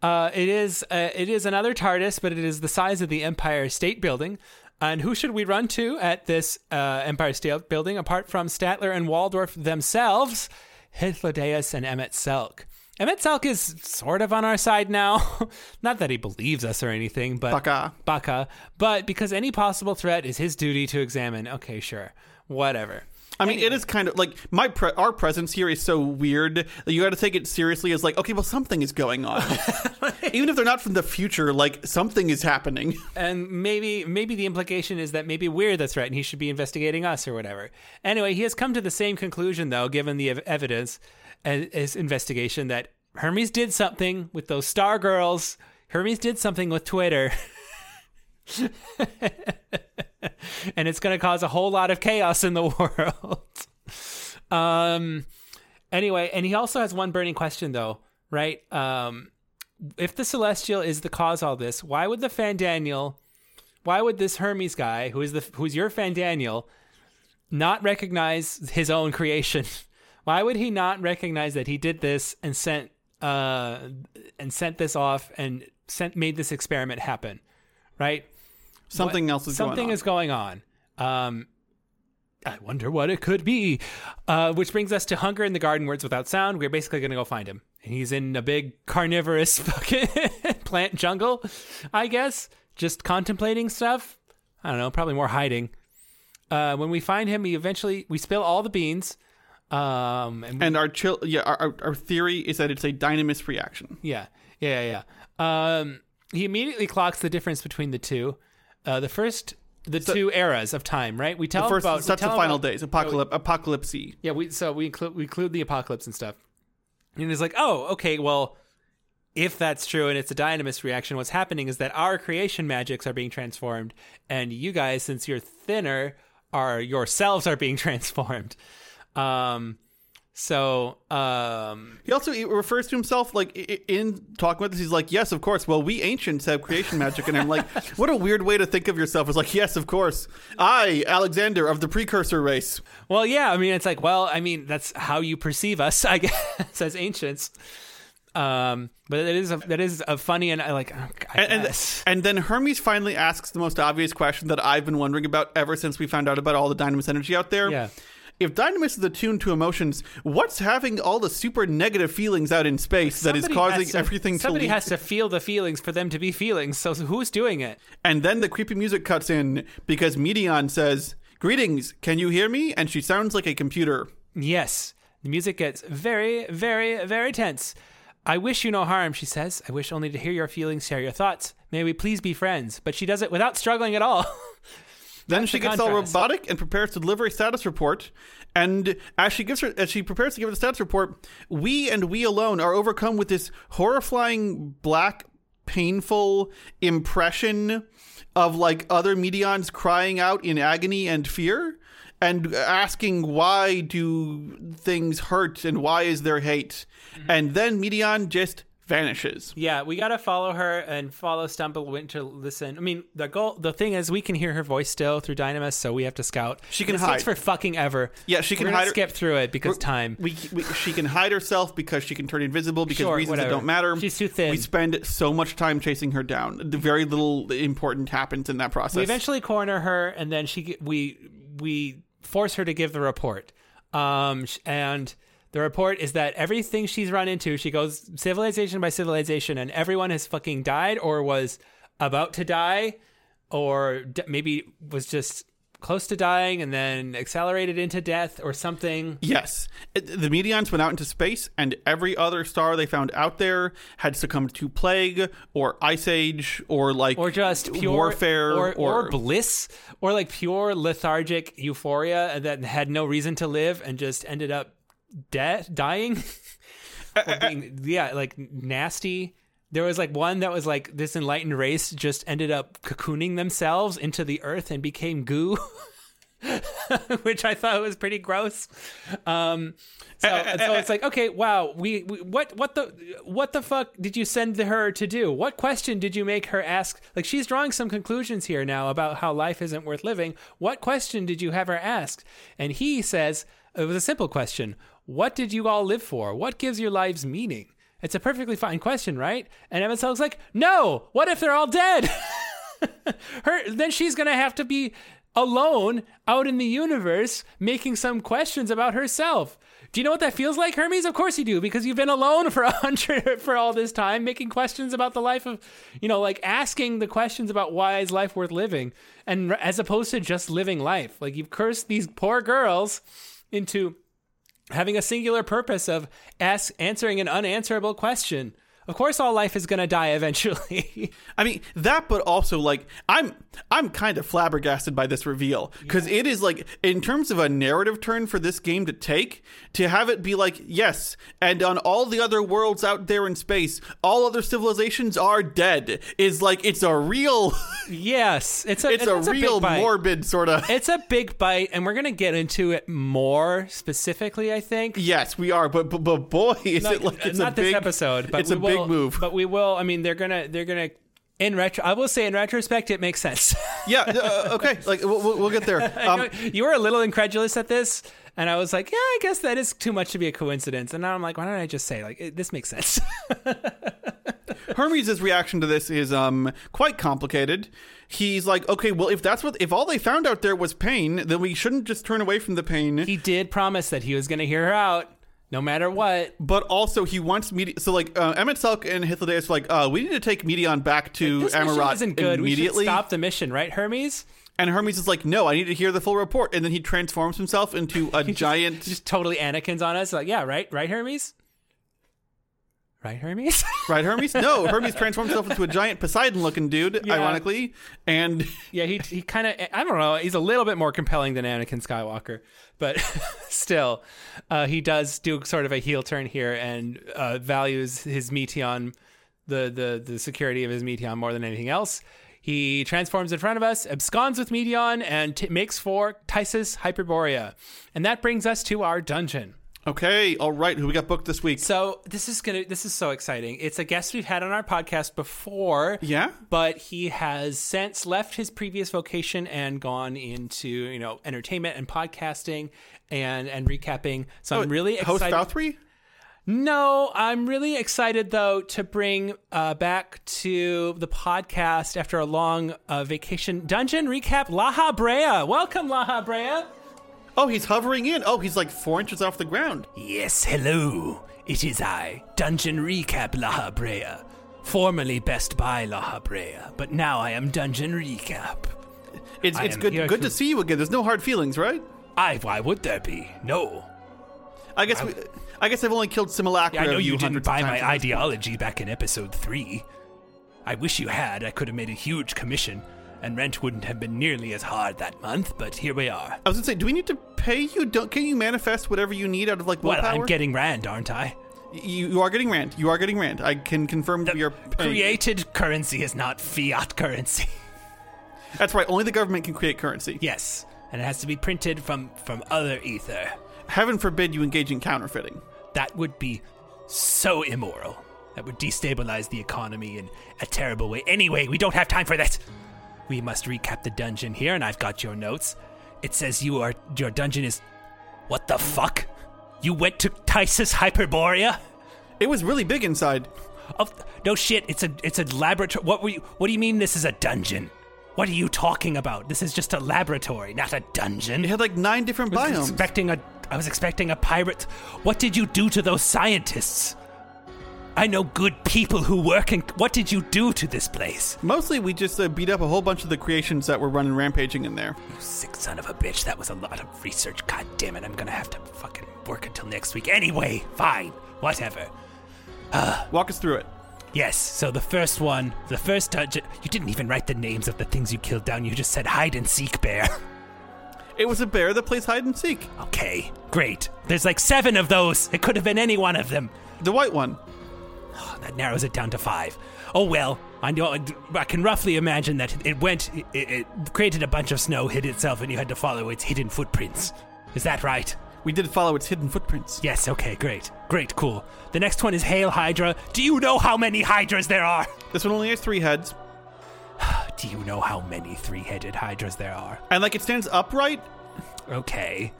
Uh, it is uh, it is another TARDIS, but it is the size of the Empire State Building. And who should we run to at this uh, Empire State Building apart from Statler and Waldorf themselves? Hythlodaeus and Emet-Selch. Emet-Selch is sort of on our side now. Not that he believes us or anything, but Baka. Baka. But because any possible threat is his duty to examine. Okay, sure, whatever. I mean, it is kind of like my pre- our presence here is so weird that you got to take it seriously as like, okay, well, something is going on, even if they're not from the future. Like something is happening. and maybe maybe the implication is that maybe we're the threat and he should be investigating us or whatever. Anyway, he has come to the same conclusion though, given the ev- evidence his investigation that Hermes did something with those star girls. Hermes did something with Twitter. and it's going to cause a whole lot of chaos in the world. um anyway, and he also has one burning question though, right? Um if the celestial is the cause all this, why would the Fandaniel, why would this Hermes guy, who is the who's your Fandaniel, not recognize his own creation? Why would he not recognize that he did this and sent uh and sent this off and sent made this experiment happen? Right? Something What- else is something going on. Something is going on. Um, I wonder what it could be. Uh, which brings us to Hunger in the Garden Words Without Sound. We're basically going to go find him. And he's in a big carnivorous fucking plant jungle, I guess, just contemplating stuff. I don't know, probably more hiding. Uh, when we find him, we eventually we spill all the beans. Um, and, we- and our chill, yeah, our, our, our theory is that it's a dynamis reaction. yeah, yeah, yeah. yeah. Um, he immediately clocks the difference between the two. Uh, the first, the two eras of time, right? We tell The first, about that's the final about- days, apocalypse, apocalypse. Yeah, we so we include we include the apocalypse and stuff. And he's like, oh, okay, well, if that's true and it's a dynamis reaction, what's happening is that our creation magics are being transformed, and you guys, since you're thinner, are yourselves are being transformed. Um, so um, He also he refers to himself like in talking about this. He's like, "Yes, of course." Well, we ancients have creation magic, and I'm like, "What a weird way to think of yourself." It's like, "Yes, of course, I, Alexander of the precursor race." well, yeah, I mean, it's like, well, I mean, that's how you perceive us, I guess, as ancients. Um, but it is a that is a funny and I like, I And, and, and then Hermes finally asks the most obvious question that I've been wondering about ever since we found out about all the dynamis energy out there. Yeah. If dynamis is attuned to emotions, what's having all the super negative feelings out in space that is causing to- everything to Somebody leak? has to feel the feelings for them to be feelings. So who's doing it? And then the creepy music cuts in because Meteion says, Greetings, can you hear me? And she sounds like a computer. Yes. The music gets very, very, very tense. I wish you no harm, she says. I wish only to hear your feelings, share your thoughts. May we please be friends? But she does it without struggling at all. Then That's she the gets all robotic and prepares to deliver a status report. And as she gives her, as she prepares to give the status report, we and we alone are overcome with this horrifying, black, painful impression of like other Meteions crying out in agony and fear, and asking why do things hurt and why is there hate, mm-hmm. and then Meteion just vanishes. yeah, we gotta follow her and follow Stumble to listen. I mean, the goal, the thing is, we can hear her voice still through Dynamis, so we have to scout. She can this hide. for fucking ever. Yeah, she can We're hide her- Skip through it because time. We, we she can hide herself because she can turn invisible because Sure, reasons that don't matter. She's too thin. We spend so much time chasing her down. The very little important happens in that process. we eventually corner her and then she we we force her to give the report um and the report is that everything she's run into she goes civilization by civilization and everyone has fucking died or was about to die or d- maybe was just close to dying and then accelerated into death or something Yes. The Meteions went out into space, and every other star they found out there had succumbed to plague or ice age or like or just pure warfare or, or, bliss or like pure lethargic euphoria that had no reason to live and just ended up dead dying or uh, uh, uh, being, yeah like nasty there was like one that was like this enlightened race just ended up cocooning themselves into the earth and became goo which I thought was pretty gross. Um, so, so it's like, okay, wow, we, we what what the what the fuck did you send her to do? What question did you make her ask? Like she's drawing some conclusions here now about how life isn't worth living. What question did you have her ask? And he says it was a simple question. What did you all live for? What gives your lives meaning? It's a perfectly fine question, right? And Selleck's like, no. What if they're all dead? her then she's gonna have to be alone out in the universe making some questions about herself. Do you know what that feels like, Hermes? Of course you do, because you've been alone for a hundred for all this time, making questions about the life of, you know, like asking the questions about why is life worth living, and as opposed to just living life. Like you've cursed these poor girls into having a singular purpose of ask answering an unanswerable question. Of course, all life is going to die eventually. I mean that, but also like I'm I'm kind of flabbergasted by this reveal because it is like in terms of a narrative turn for this game to take to have it be like yes, and on all the other worlds out there in space, all other civilizations are dead is like it's a real yes, it's a it's a big real morbid sort of. It's a big bite, and we're going to get into it more specifically. I think. Yes, we are, but but, but boy, is Not- it like uh, it's not a this big episode, but it's a will, big move. But we will. I mean, they're gonna they're gonna in retro. I will say in retrospect, it makes sense. yeah, uh, okay, like we'll, we'll get there. Um, you were a little incredulous at this, and I was like, yeah, I guess that is too much to be a coincidence. And now I'm like, why don't I just say like it, this makes sense? Hermes' reaction to this is um quite complicated. He's like, okay, well, if that's what if all they found out there was pain, then we shouldn't just turn away from the pain. he did promise that he was gonna hear her out, no matter what. but also, he wants Medi- so like uh, Emet-Selch and Hythlodaeus are like, uh, we need to take Meteion back to Amaurot isn't good. We should stop the mission, right, Hermes? And Hermes is like, no, I need to hear the full report. And then he transforms himself into a giant. Just totally Anakin's on us. Like, yeah, right, right, Hermes. Right, Hermes. right, Hermes? No, Hermes transforms himself into a giant Poseidon-looking dude, Yeah. ironically, and Yeah, he he kind of I don't know. He's a little bit more compelling than Anakin Skywalker, but still, uh, he does do sort of a heel turn here and uh, values his Meteion, the the the security of his Meteion more than anything else. He transforms in front of us, absconds with Meteion, and t- makes for Ktisis Hyperboreia, and that brings us to our dungeon. Okay, all right, who we got booked this week? So this is gonna this is so exciting. It's a guest we've had on our podcast before. Yeah? But he has since left his previous vocation and gone into, you know, entertainment and podcasting and and recapping. So I'm really Host excited. Valtteri? No, I'm really excited though to bring uh, back to the podcast after a long uh, vacation dungeon recap Lahabrea. Welcome, Lahabrea. Oh, he's hovering in. Oh, he's like four inches off the ground. Yes, hello. It is I, Dungeon Recap Lahabrea. Formerly Best Buy Lahabrea, but now I am Dungeon Recap. It's I it's good good to to- see you again. There's no hard feelings, right? I, why would there be? No. I guess we, I guess I've only killed simulacra. I know you didn't buy my at this point. ideology back in episode 3. I wish you had. I could have made a huge commission, and rent wouldn't have been nearly as hard that month, but here we are. I was gonna say, do we need to pay you? Don't can you manifest whatever you need out of like willpower? Well. I'm getting Rand, aren't I? you, you are getting rand. You are getting rand. I can confirm The paying. created currency is not fiat currency. That's right. Only the government can create currency. yes, and it has to be printed from from other ether. Heaven forbid you engage in counterfeiting. That would be so immoral. That would destabilize the economy in a terrible way. Anyway, we don't have time for this. We must recap the dungeon here, and I've got your notes. It says you are your dungeon is what the fuck? You went to Ktisis Hyperboreia? It was really big inside. Oh, no shit! It's a it's a laboratory. What were you? What do you mean this is a dungeon? What are you talking about? This is just a laboratory, not a dungeon. It had like nine different I was biomes. expecting a I was expecting a pirate. What did you do to those scientists? I know good people who work in what did you do to this place? Mostly, we just uh, beat up a whole bunch of the creations that were running rampaging in there. You sick son of a bitch, that was a lot of research. God damn it, I'm gonna have to fucking work until next week. Anyway, fine. Whatever. Uh, Walk us through it. Yes, so the first one, the first dungeon you didn't even write the names of the things you killed down, you just said hide and seek bear. It was a bear that plays hide and seek. okay, great. There's like seven of those. It could have been any one of them. The white one. That narrows it down to five. Oh well, I know. I can roughly imagine that it went, it, it created a bunch of snow, hid itself, and you had to follow its hidden footprints. Is that right? We did follow its hidden footprints. Yes. Okay. Great. Great. Cool. The next one is Hail Hydra. Do you know how many hydras there are? This one only has three heads, Do you know how many three-headed hydras there are? and like it stands upright. Okay.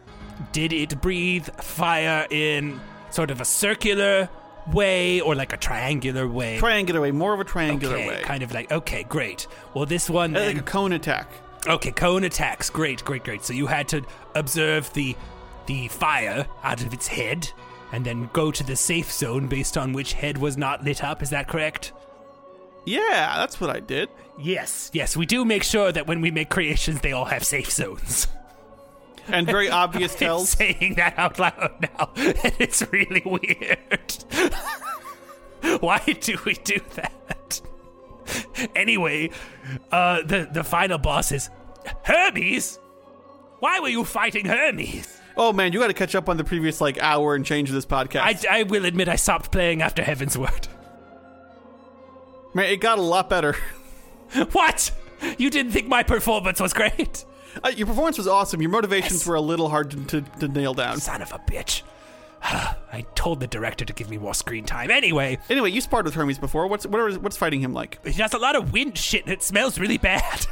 Did it breathe fire in sort of a circular way or like a triangular way? Triangular way, more of a triangular okay, way. kind of like okay, great. Well, this one Uh, like a cone attack. Okay, cone attacks. Great, great, great. So you had to observe the the fire out of its head and then go to the safe zone based on which head was not lit up. Is that correct? Yeah, that's what I did. Yes, yes. We do make sure that when we make creations, they all have safe zones. And very obvious I'm tells. saying that out loud now, and it's really weird. Why do we do that? Anyway, uh, the the final boss is Hermes. Why were you fighting Hermes? Oh man, you got to catch up on the previous like hour and change of this podcast. I, I will admit I stopped playing after Heavensward. man, it got a lot better. What? You didn't think my performance was great? Uh, your performance was awesome. Your motivations Yes. were a little hard to, to, to nail down. Son of a bitch. I told the director to give me more screen time. Anyway, Anyway, you sparred with Hermes before. What's what are, what's fighting him like? he does a lot of wind shit and it smells really bad.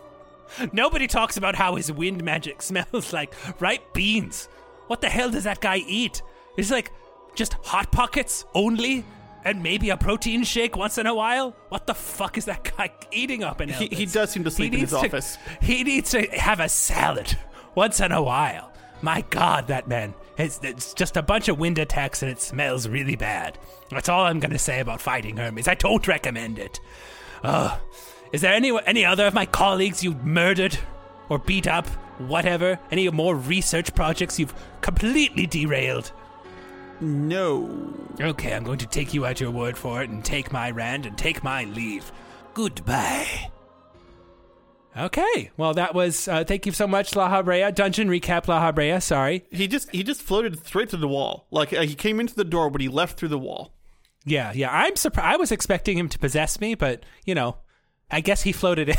Nobody talks about how his wind magic smells like ripe beans. What the hell does that guy eat? It's like just hot pockets only and maybe a protein shake once in a while? What the fuck is that guy eating up in He, he does seem to sleep in his to- office. He needs to have a salad once in a while. My God, that man. It's, it's just a bunch of wind attacks and it smells really bad. That's all I'm going to say about fighting Hermes. I don't recommend it. Uh, is there any, any other of my colleagues you murdered or beat up? Whatever? Any more research projects you've completely derailed? No. Okay, I'm going to take you at your word for it and take my rand and take my leave. Goodbye. Okay, well, that was. Uh, thank you so much, Lahabrea. Dungeon recap, Lahabrea. Sorry. He just he just floated straight through the wall. Like uh, he came into the door, but he left through the wall. Yeah, yeah. I'm surprised. I was expecting him to possess me, but you know, I guess he floated in.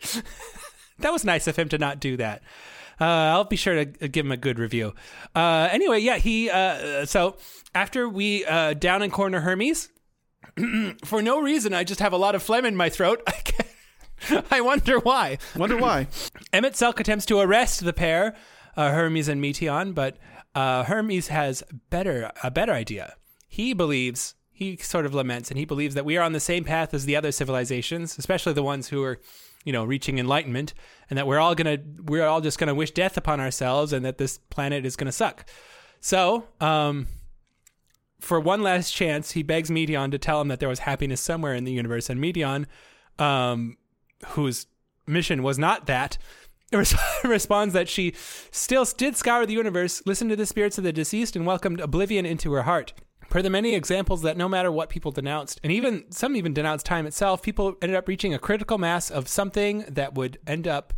that was nice of him to not do that. Uh, I'll be sure to give him a good review. Uh, anyway, yeah, he. Uh, so after we uh, down and corner Hermes, for no reason, I just have a lot of phlegm in my throat. I, I wonder why. Wonder why? Emet-Selch attempts to arrest the pair, uh, Hermes and Meteion, but uh, Hermes has better a better idea. He believes he sort of laments, and he believes that we are on the same path as the other civilizations, especially the ones who are, you know, reaching enlightenment, and that we're all gonna we're all just gonna wish death upon ourselves, and that this planet is gonna suck. So, um, for one last chance, he begs Meteion to tell him that there was happiness somewhere in the universe, and Meteion, um, whose mission was not that, responds that she still did scour the universe, listened to the spirits of the deceased, and welcomed oblivion into her heart. Per the many examples that no matter what people denounced, and even some even denounced time itself, people ended up reaching a critical mass of something that would end up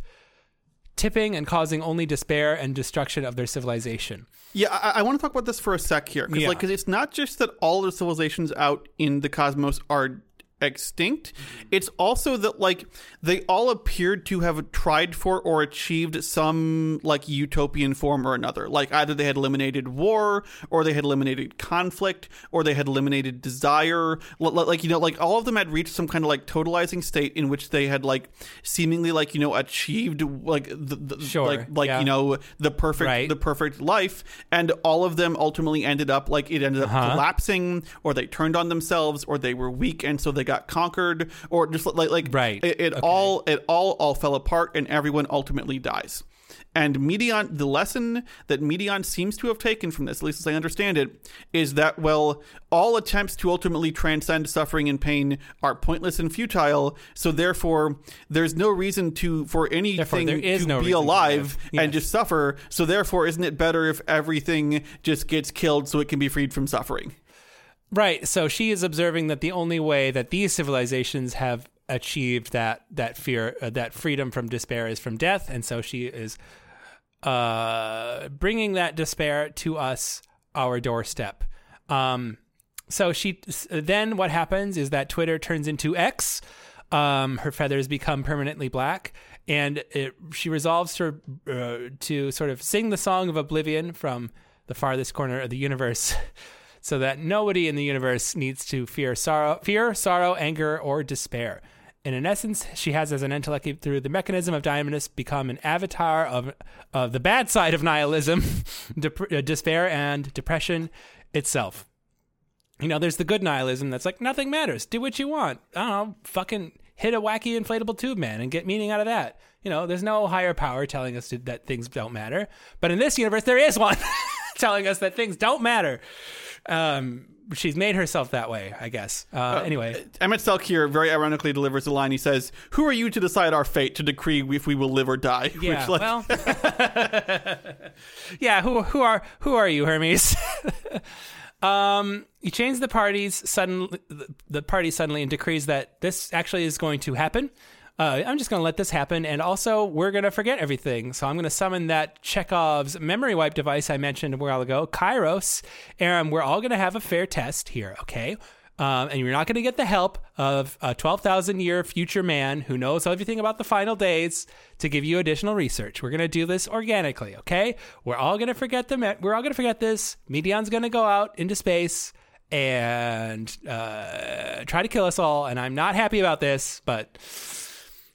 tipping and causing only despair and destruction of their civilization. Yeah, I, I want to talk about this for a sec here, because Yeah. like, 'cause it's not just that all the civilizations out in the cosmos are extinct. It's also that like they all appeared to have tried for or achieved some like utopian form or another. Like either they had eliminated war, or they had eliminated conflict, or they had eliminated desire. Like you know, like all of them had reached some kind of like totalizing state in which they had like seemingly like you know achieved like the, the Sure, like like yeah. you know the perfect Right. the perfect life and all of them ultimately ended up like it ended up Uh-huh. collapsing or they turned on themselves or they were weak and so they got conquered or just like like Right. it, it Okay. all it all all fell apart and everyone ultimately dies and Meteion, the lesson that Meteion seems to have taken from this, at least as I understand it, is that, well, all attempts to ultimately transcend suffering and pain are pointless and futile. So therefore, there's no reason to for anything to no be alive live. and just suffer. So therefore, isn't it better if everything just gets killed so it can be freed from suffering? Right. So she is observing that the only way that these civilizations have achieved that that fear, uh, that freedom from despair, is from death, and so she is uh, bringing that despair to us, our doorstep. Um, so she then what happens is that Twitter turns into X. Um, her feathers become permanently black, and it, she resolves to uh, to sort of sing the song of oblivion from the farthest corner of the universe. so that nobody in the universe needs to fear sorrow, fear, sorrow, anger, or despair. And in essence, she has as an intellect through the mechanism of Dynamis become an avatar of of the bad side of nihilism, dep- uh, despair, and depression itself. You know, there's the good nihilism that's like nothing matters. Do what you want. I don't know, fucking hit a wacky inflatable tube man and get meaning out of that. You know, there's no higher power telling us to, that things don't matter. But in this universe, there is one telling us that things don't matter. Um, she's made herself that way, I guess. Uh, anyway, Emet-Selch here very ironically delivers a line. He says, "Who are you to decide our fate, to decree if we will live or die?" yeah. Which, like, well, yeah. Who who are who are you, Hermes? um, he changed the parties suddenly. The party suddenly and decrees that this actually is going to happen. Uh, I'm just going to let this happen, and also we're going to forget everything. So I'm going to summon that Chekhov's memory wipe device I mentioned a while ago, Kairos, and we're all going to have a fair test here, okay? Um, and you're not going to get the help of a 12,000 year future man who knows everything about the final days to give you additional research. We're going to do this organically, okay? We're all going to forget the me- we're all going to forget this. Meteion's going to go out into space and uh, try to kill us all, and I'm not happy about this, but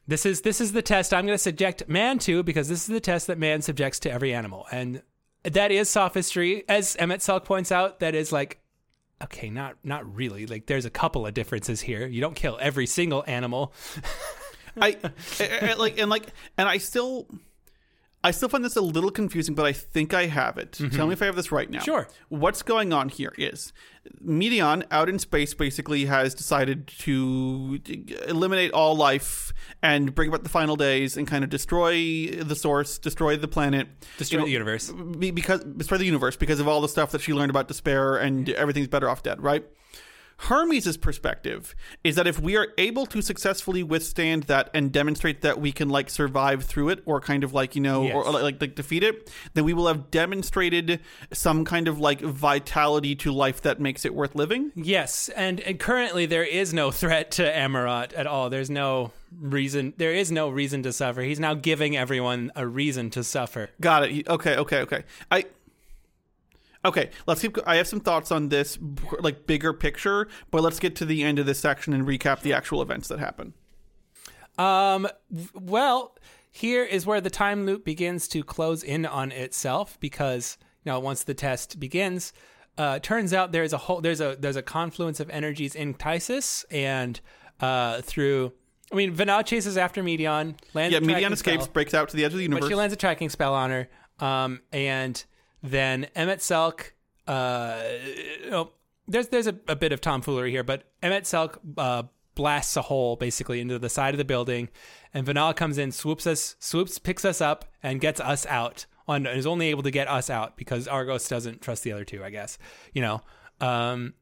this is this is the test I'm going to subject man to because this is the test that man subjects to every animal, and that is sophistry, as Emet-Selch points out. That is like, okay, not not really. Like, there's a couple of differences here. You don't kill every single animal. I, I- I- like and like and I still I still find this a little confusing, but I think I have it. Tell me if I have this right now. Mm-hmm. Sure. What's going on here is Meteion out in space basically has decided to eliminate all life and bring about the final days and kind of destroy the source, destroy the planet, Destroy you know, the universe. because destroy the universe because of all the stuff that she learned about despair and everything's better off dead, right? Hermes' perspective is that if we are able to successfully withstand that and demonstrate that we can like survive through it or kind of like you know Yes. or, or like, like defeat it then we will have demonstrated some kind of like vitality to life that makes it worth living Yes, and, and currently there is no threat to Amaurot at all. There's no reason. There is no reason to suffer. He's now giving everyone a reason to suffer. got it okay okay okay i okay let's keep i have some thoughts on this like bigger picture but let's get to the end of this section and recap the actual events that happen Um. Well, here is where the time loop begins to close in on itself because you know once the test begins, uh, turns out there's a whole there's a there's a confluence of energies in Ktisis and uh through. I mean, Venat chases after Meteion. Lands yeah a tracking escapes spell. breaks out to the edge of the universe But she lands a tracking spell on her. Um, and then Emet-Selch, uh, oh, there's there's a, a bit of tomfoolery here, but Emet-Selch uh, blasts a hole basically into the side of the building, and Venat comes in, swoops us, swoops, picks us up, and gets us out. On is only able to get us out because Argos doesn't trust the other two, I guess. You know. Um,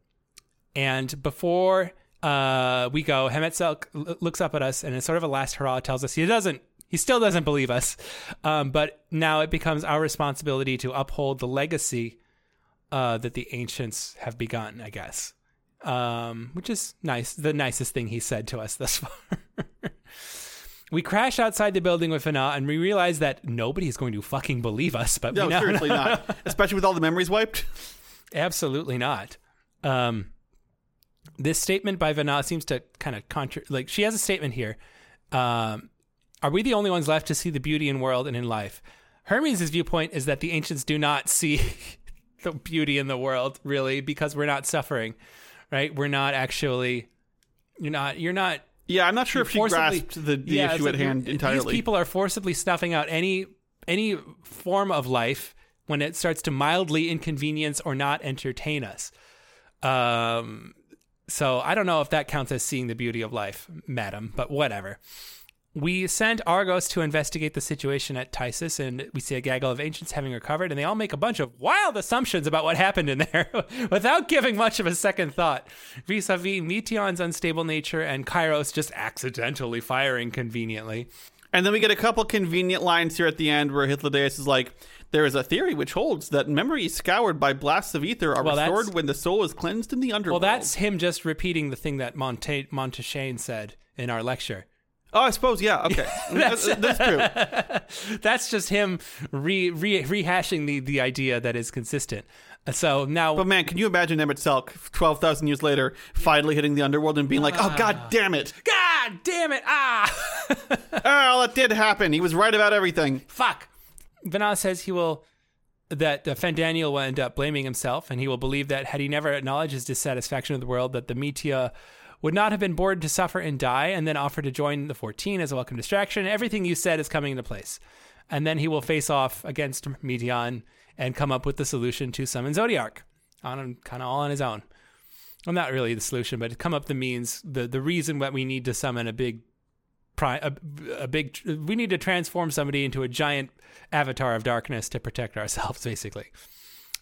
and before uh, we go, Emet-Selch looks up at us and in sort of a last hurrah tells us he doesn't, he still doesn't believe us. Um, but now it becomes our responsibility to uphold the legacy uh, that the ancients have begun, I guess. Um, which is nice, the nicest thing he said to us thus far. we crash outside the building with Fana and we realize that nobody's going to fucking believe us, but no seriously not especially with all the memories wiped Absolutely not. Um, this statement by Vanna seems to kind of contra- like she has a statement here. Um, are we the only ones left to see the beauty in world and in life? Hermes' viewpoint is that the ancients do not see the beauty in the world really because we're not suffering, right? We're not actually. You're not. You're not Yeah, I'm not sure if she grasped the, the Yeah, issue like at hand entirely. These people are forcibly snuffing out any any form of life when it starts to mildly inconvenience or not entertain us. Um, so I don't know if that counts as seeing the beauty of life, madam, but whatever. We send Argos to investigate the situation at Ktisis, and we see a gaggle of ancients having recovered, and they all make a bunch of wild assumptions about what happened in there without giving much of a second thought. Vis a vis Meteion's unstable nature and Kairos just accidentally firing conveniently. And then we get a couple convenient lines here at the end where Hythlodaeus is like, there is a theory which holds that memories scoured by blasts of ether are Well, restored when the soul is cleansed in the underworld. Well, that's him just repeating the thing that Monte said in our lecture. Oh, I suppose, yeah, okay. that's, that's true. That's just him re, re, rehashing the, the idea that is consistent. So now, But man, can you imagine Emet-Selch, 12,000 years later, finally hitting the underworld and being like, oh, god damn it. God damn it! Ah, Oh, it did happen. He was right about everything. fuck. Venat says he will that uh, Fandaniel will end up blaming himself, and he will believe that had he never acknowledged his dissatisfaction with the world, that the Metia would not have been bored to suffer and die, and then offer to join the 14 as a welcome distraction. Everything you said is coming into place. And then he will face off against Meteion and come up with the solution to summon Zodiark on kind of all on his own. Well, not really the solution, but come up the means, the the reason that we need to summon a big, a, a big, we need to transform somebody into a giant avatar of darkness to protect ourselves, basically.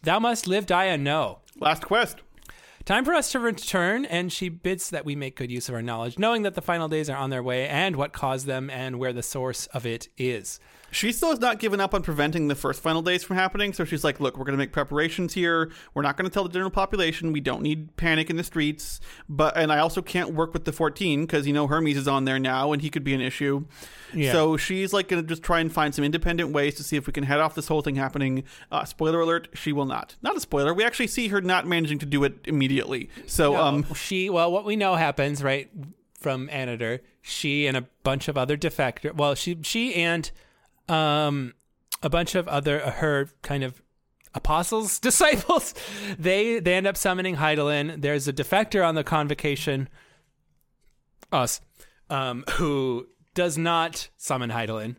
Thou must live, die, and know. Last quest. Time for us to return, and she bids that we make good use of our knowledge, knowing that the final days are on their way and what caused them and where the source of it is. She still has not given up on preventing the first final days from happening. So she's like, look, we're going to make preparations here. We're not going to tell the general population. We don't need panic in the streets. But, and I also can't work with the 14 because, you know, Hermes is on there now and he could be an issue. Yeah. So she's like going to just try and find some independent ways to see if we can head off this whole thing happening. Uh, spoiler alert, she will not. Not a spoiler. We actually see her not managing to do it immediately. So, No, um, she well, what we know happens right from Anator. She and a bunch of other defector. Well, she she and um a bunch of other uh, her kind of apostles disciples. They they end up summoning Hydaelyn. There's a defector on the convocation. Us, um, who does not summon Hydaelyn,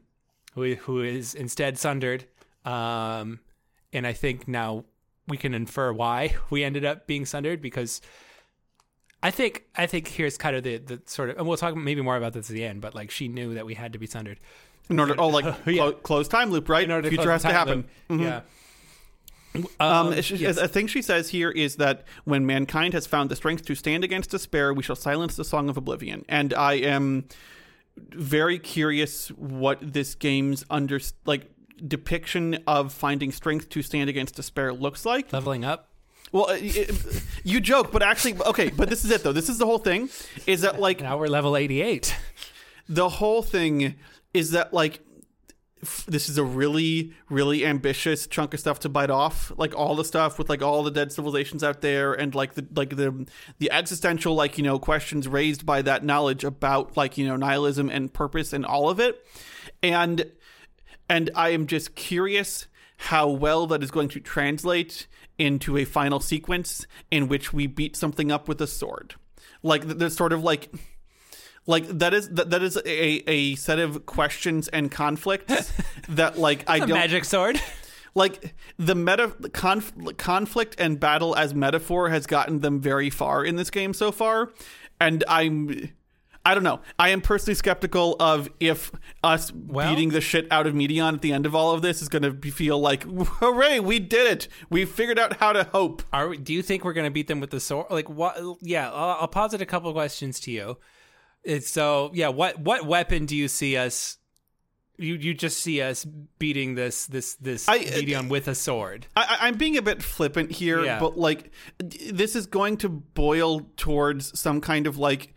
who who is instead sundered. Um, and I think now we can infer why we ended up being sundered because I think I think here's kind of the the sort of and we'll talk maybe more about this at the end, but like she knew that we had to be sundered in order, oh, like, Yeah. clo- close time loop, right? in order to Future close has to time happen. loop. Yeah. Um, Um, it's yes. A thing she says here is that when mankind has found the strength to stand against despair, we shall silence the song of oblivion. And I am very curious what this game's under like depiction of finding strength to stand against despair looks like. Leveling up. Well, uh, it- you joke, but actually, okay. But this is it, though. This is the whole thing. Is that like Now we're level 88. the whole thing is that like f- this is a really really ambitious chunk of stuff to bite off. Like all the stuff with like all the dead civilizations out there and like the like the the existential like you know questions raised by that knowledge about like you know nihilism and purpose and all of it. And and I am just curious how well that is going to translate into a final sequence in which we beat something up with a sword. Like th- there's sort of like like that is that, that is a, a set of questions and conflicts that like I don't magic sword. like the meta conf, conflict and battle as metaphor has gotten them very far in this game so far and i'm i don't know i am personally skeptical of if us Well- beating the shit out of Meteion at the end of all of this is going to feel like hooray we did it we figured out how to hope Are we, do you think we're going to beat them with the sword? Like what? Yeah, I'll, I'll posit a couple questions to you. It's so yeah. What what weapon do you see us? You you just see us beating this this this I- medium with a sword. I, I- I'm being a bit flippant here, Yeah. but like this is going to boil towards some kind of like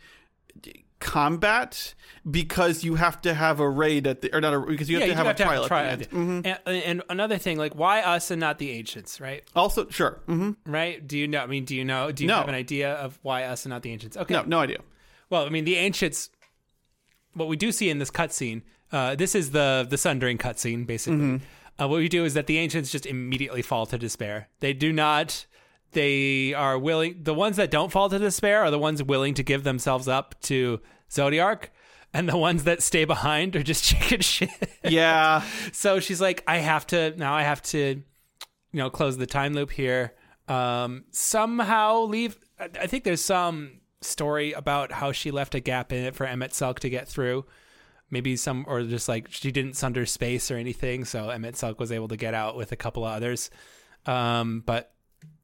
combat because you have to have a raid at the or not a because you have yeah, to you have have to have at a the end. trial. And, and another thing, like why us and not the ancients, right? Also, sure, hmm Right? Do you know? I mean, do you know? Do you No. have an idea of why us and not the ancients? Okay. no, no idea. Well, I mean, the ancients. What we do see in this cutscene, uh, this is the the sundering cutscene, basically. Mm-hmm. Uh, what we do is that the ancients just immediately fall to despair. They do not. They are willing. The ones that don't fall to despair are the ones willing to give themselves up to Zodiark, and the ones that stay behind are just chicken shit. Yeah, so she's like, I have to now. I have to, you know, close the time loop here. Um, somehow leave. I think there's some story about how she left a gap in it for Emet-Selch to get through. Maybe some, or just like she didn't sunder space or anything, so Emet-Selch was able to get out with a couple of others. Um, but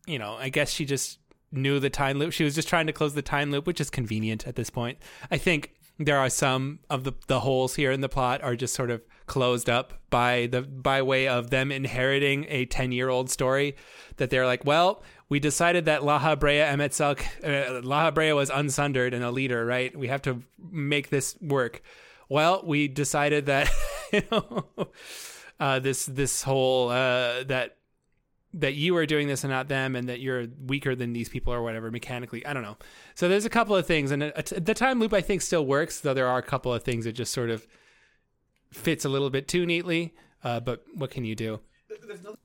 you know, I guess she just knew the time loop. She was just trying to close the time loop, which is convenient at this point. I think there are some of the the holes here in the plot are just sort of closed up by the by way of them inheriting a 10 year old story that they're like, well, we decided that Laha Brea Emet-Selch, uh, Lahabrea was unsundered and a leader, right? We have to make this work. Well, we decided that you know uh, this this whole uh, that that you are doing this and not them, and that you're weaker than these people or whatever mechanically. I don't know. So there's a couple of things, and it, the time loop I think still works, though there are a couple of things that just sort of fits a little bit too neatly. Uh, but what can you do?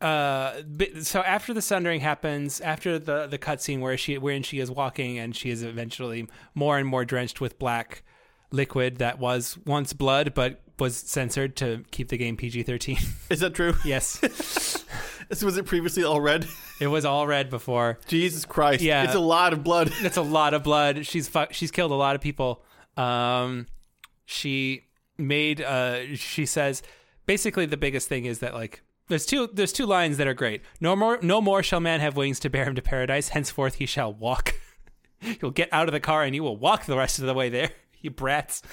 Uh, so after the sundering happens, after the the cutscene where she wherein she is walking and she is eventually more and more drenched with black liquid that was once blood but was censored to keep the game PG thirteen. Is that true? yes, So was it previously all red? it was all red before. Jesus Christ. Yeah. It's a lot of blood. That's a lot of blood. She's fu- she's killed a lot of people. Um, she made uh, she says basically the biggest thing is that like there's two there's two lines that are great. No more no more shall man have wings to bear him to paradise. Henceforth he shall walk. You'll get out of the car and you will walk the rest of the way there. You brats.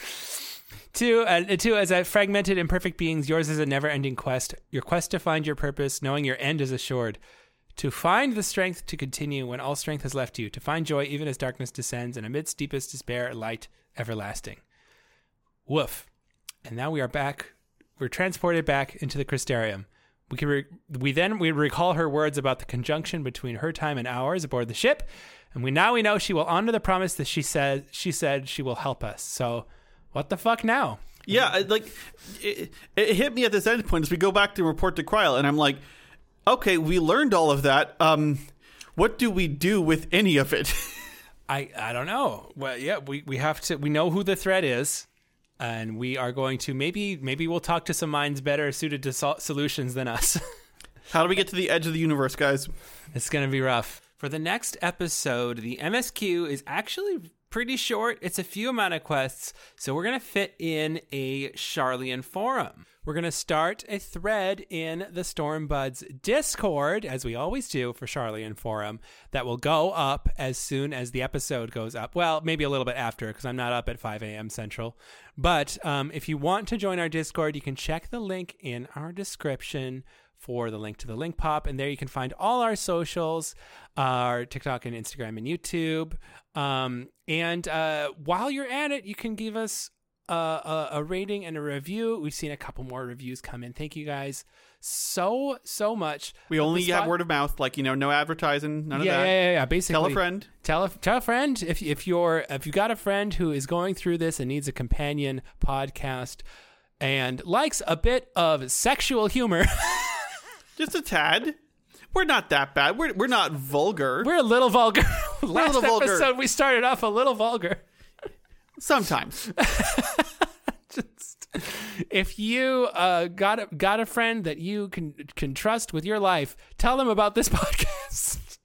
Two, uh, two, as a fragmented, imperfect beings, yours is a never ending quest. Your quest to find your purpose, knowing your end is assured. To find the strength to continue when all strength has left you. To find joy even as darkness descends, and amidst deepest despair, light everlasting. Woof. And now we are back. We're transported back into the Crystarium. We can re- we then we recall her words about the conjunction between her time and ours aboard the ship, and we now we know she will honor the promise that she said she said she will help us. So, what the fuck now? Yeah, like it, it hit me at this end point as we go back to report to Krile, and I'm like, okay, we learned all of that. Um, what do we do with any of it? I I don't know. Well, yeah, we we have to. We know who the threat is, and we are going to maybe maybe we'll talk to some minds better suited to sol- solutions than us. How do we get to the edge of the universe, guys? it's gonna be rough. For the next episode, the MSQ is actually pretty short. It's a few amount of quests, so we're gonna fit in a Sharlayan forum. We're gonna start a thread in the Stormbuds Discord, as we always do for Sharlayan forum, that will go up as soon as the episode goes up. Well, maybe a little bit after, because I'm not up at 5 a.m. Central. But um, if you want to join our Discord, you can check the link in our description for the link to the link pop and there you can find all our socials our tiktok and instagram and youtube. Um, and uh, while you're at it you can give us a, a, a rating and a review. We've seen a couple more reviews come in. Thank you guys so so much. We only have spot- word of mouth, like you know, no advertising, none of yeah, that. yeah yeah yeah basically. Tell a friend. tell a tell a friend. If if you're if you got a friend who is going through this and needs a companion podcast and likes a bit of sexual humor Just a tad. We're not that bad. We're we're not vulgar. We're a little vulgar. Last little vulgar. episode, we started off a little vulgar. Sometimes. Just, if you uh, got a, got a friend that you can can trust with your life, tell them about this podcast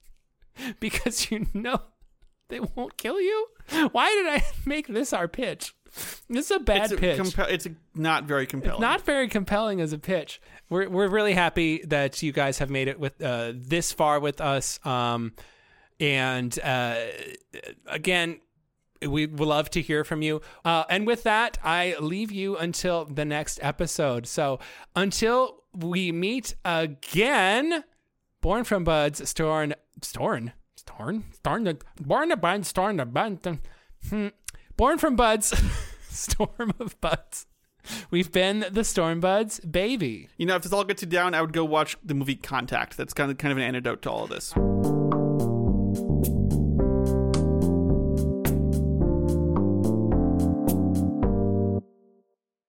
because you know they won't kill you. Why did I make this our pitch? This is a bad It's, a pitch. compa- it's a not very compelling. It's not very compelling as a pitch. We're we're really happy that you guys have made it with uh, this far with us. Um, and uh, again, we would love to hear from you. Uh, and with that, I leave you until the next episode. So until we meet again, born from buds, Storn, Storn, Storn, Storn, born to buds, Storn to buds. Hmm. Born from buds, storm of buds. We've been the Storm Buds, baby. You know, if this all gets you down, I would go watch the movie Contact. That's kind of kind of an antidote to all of this.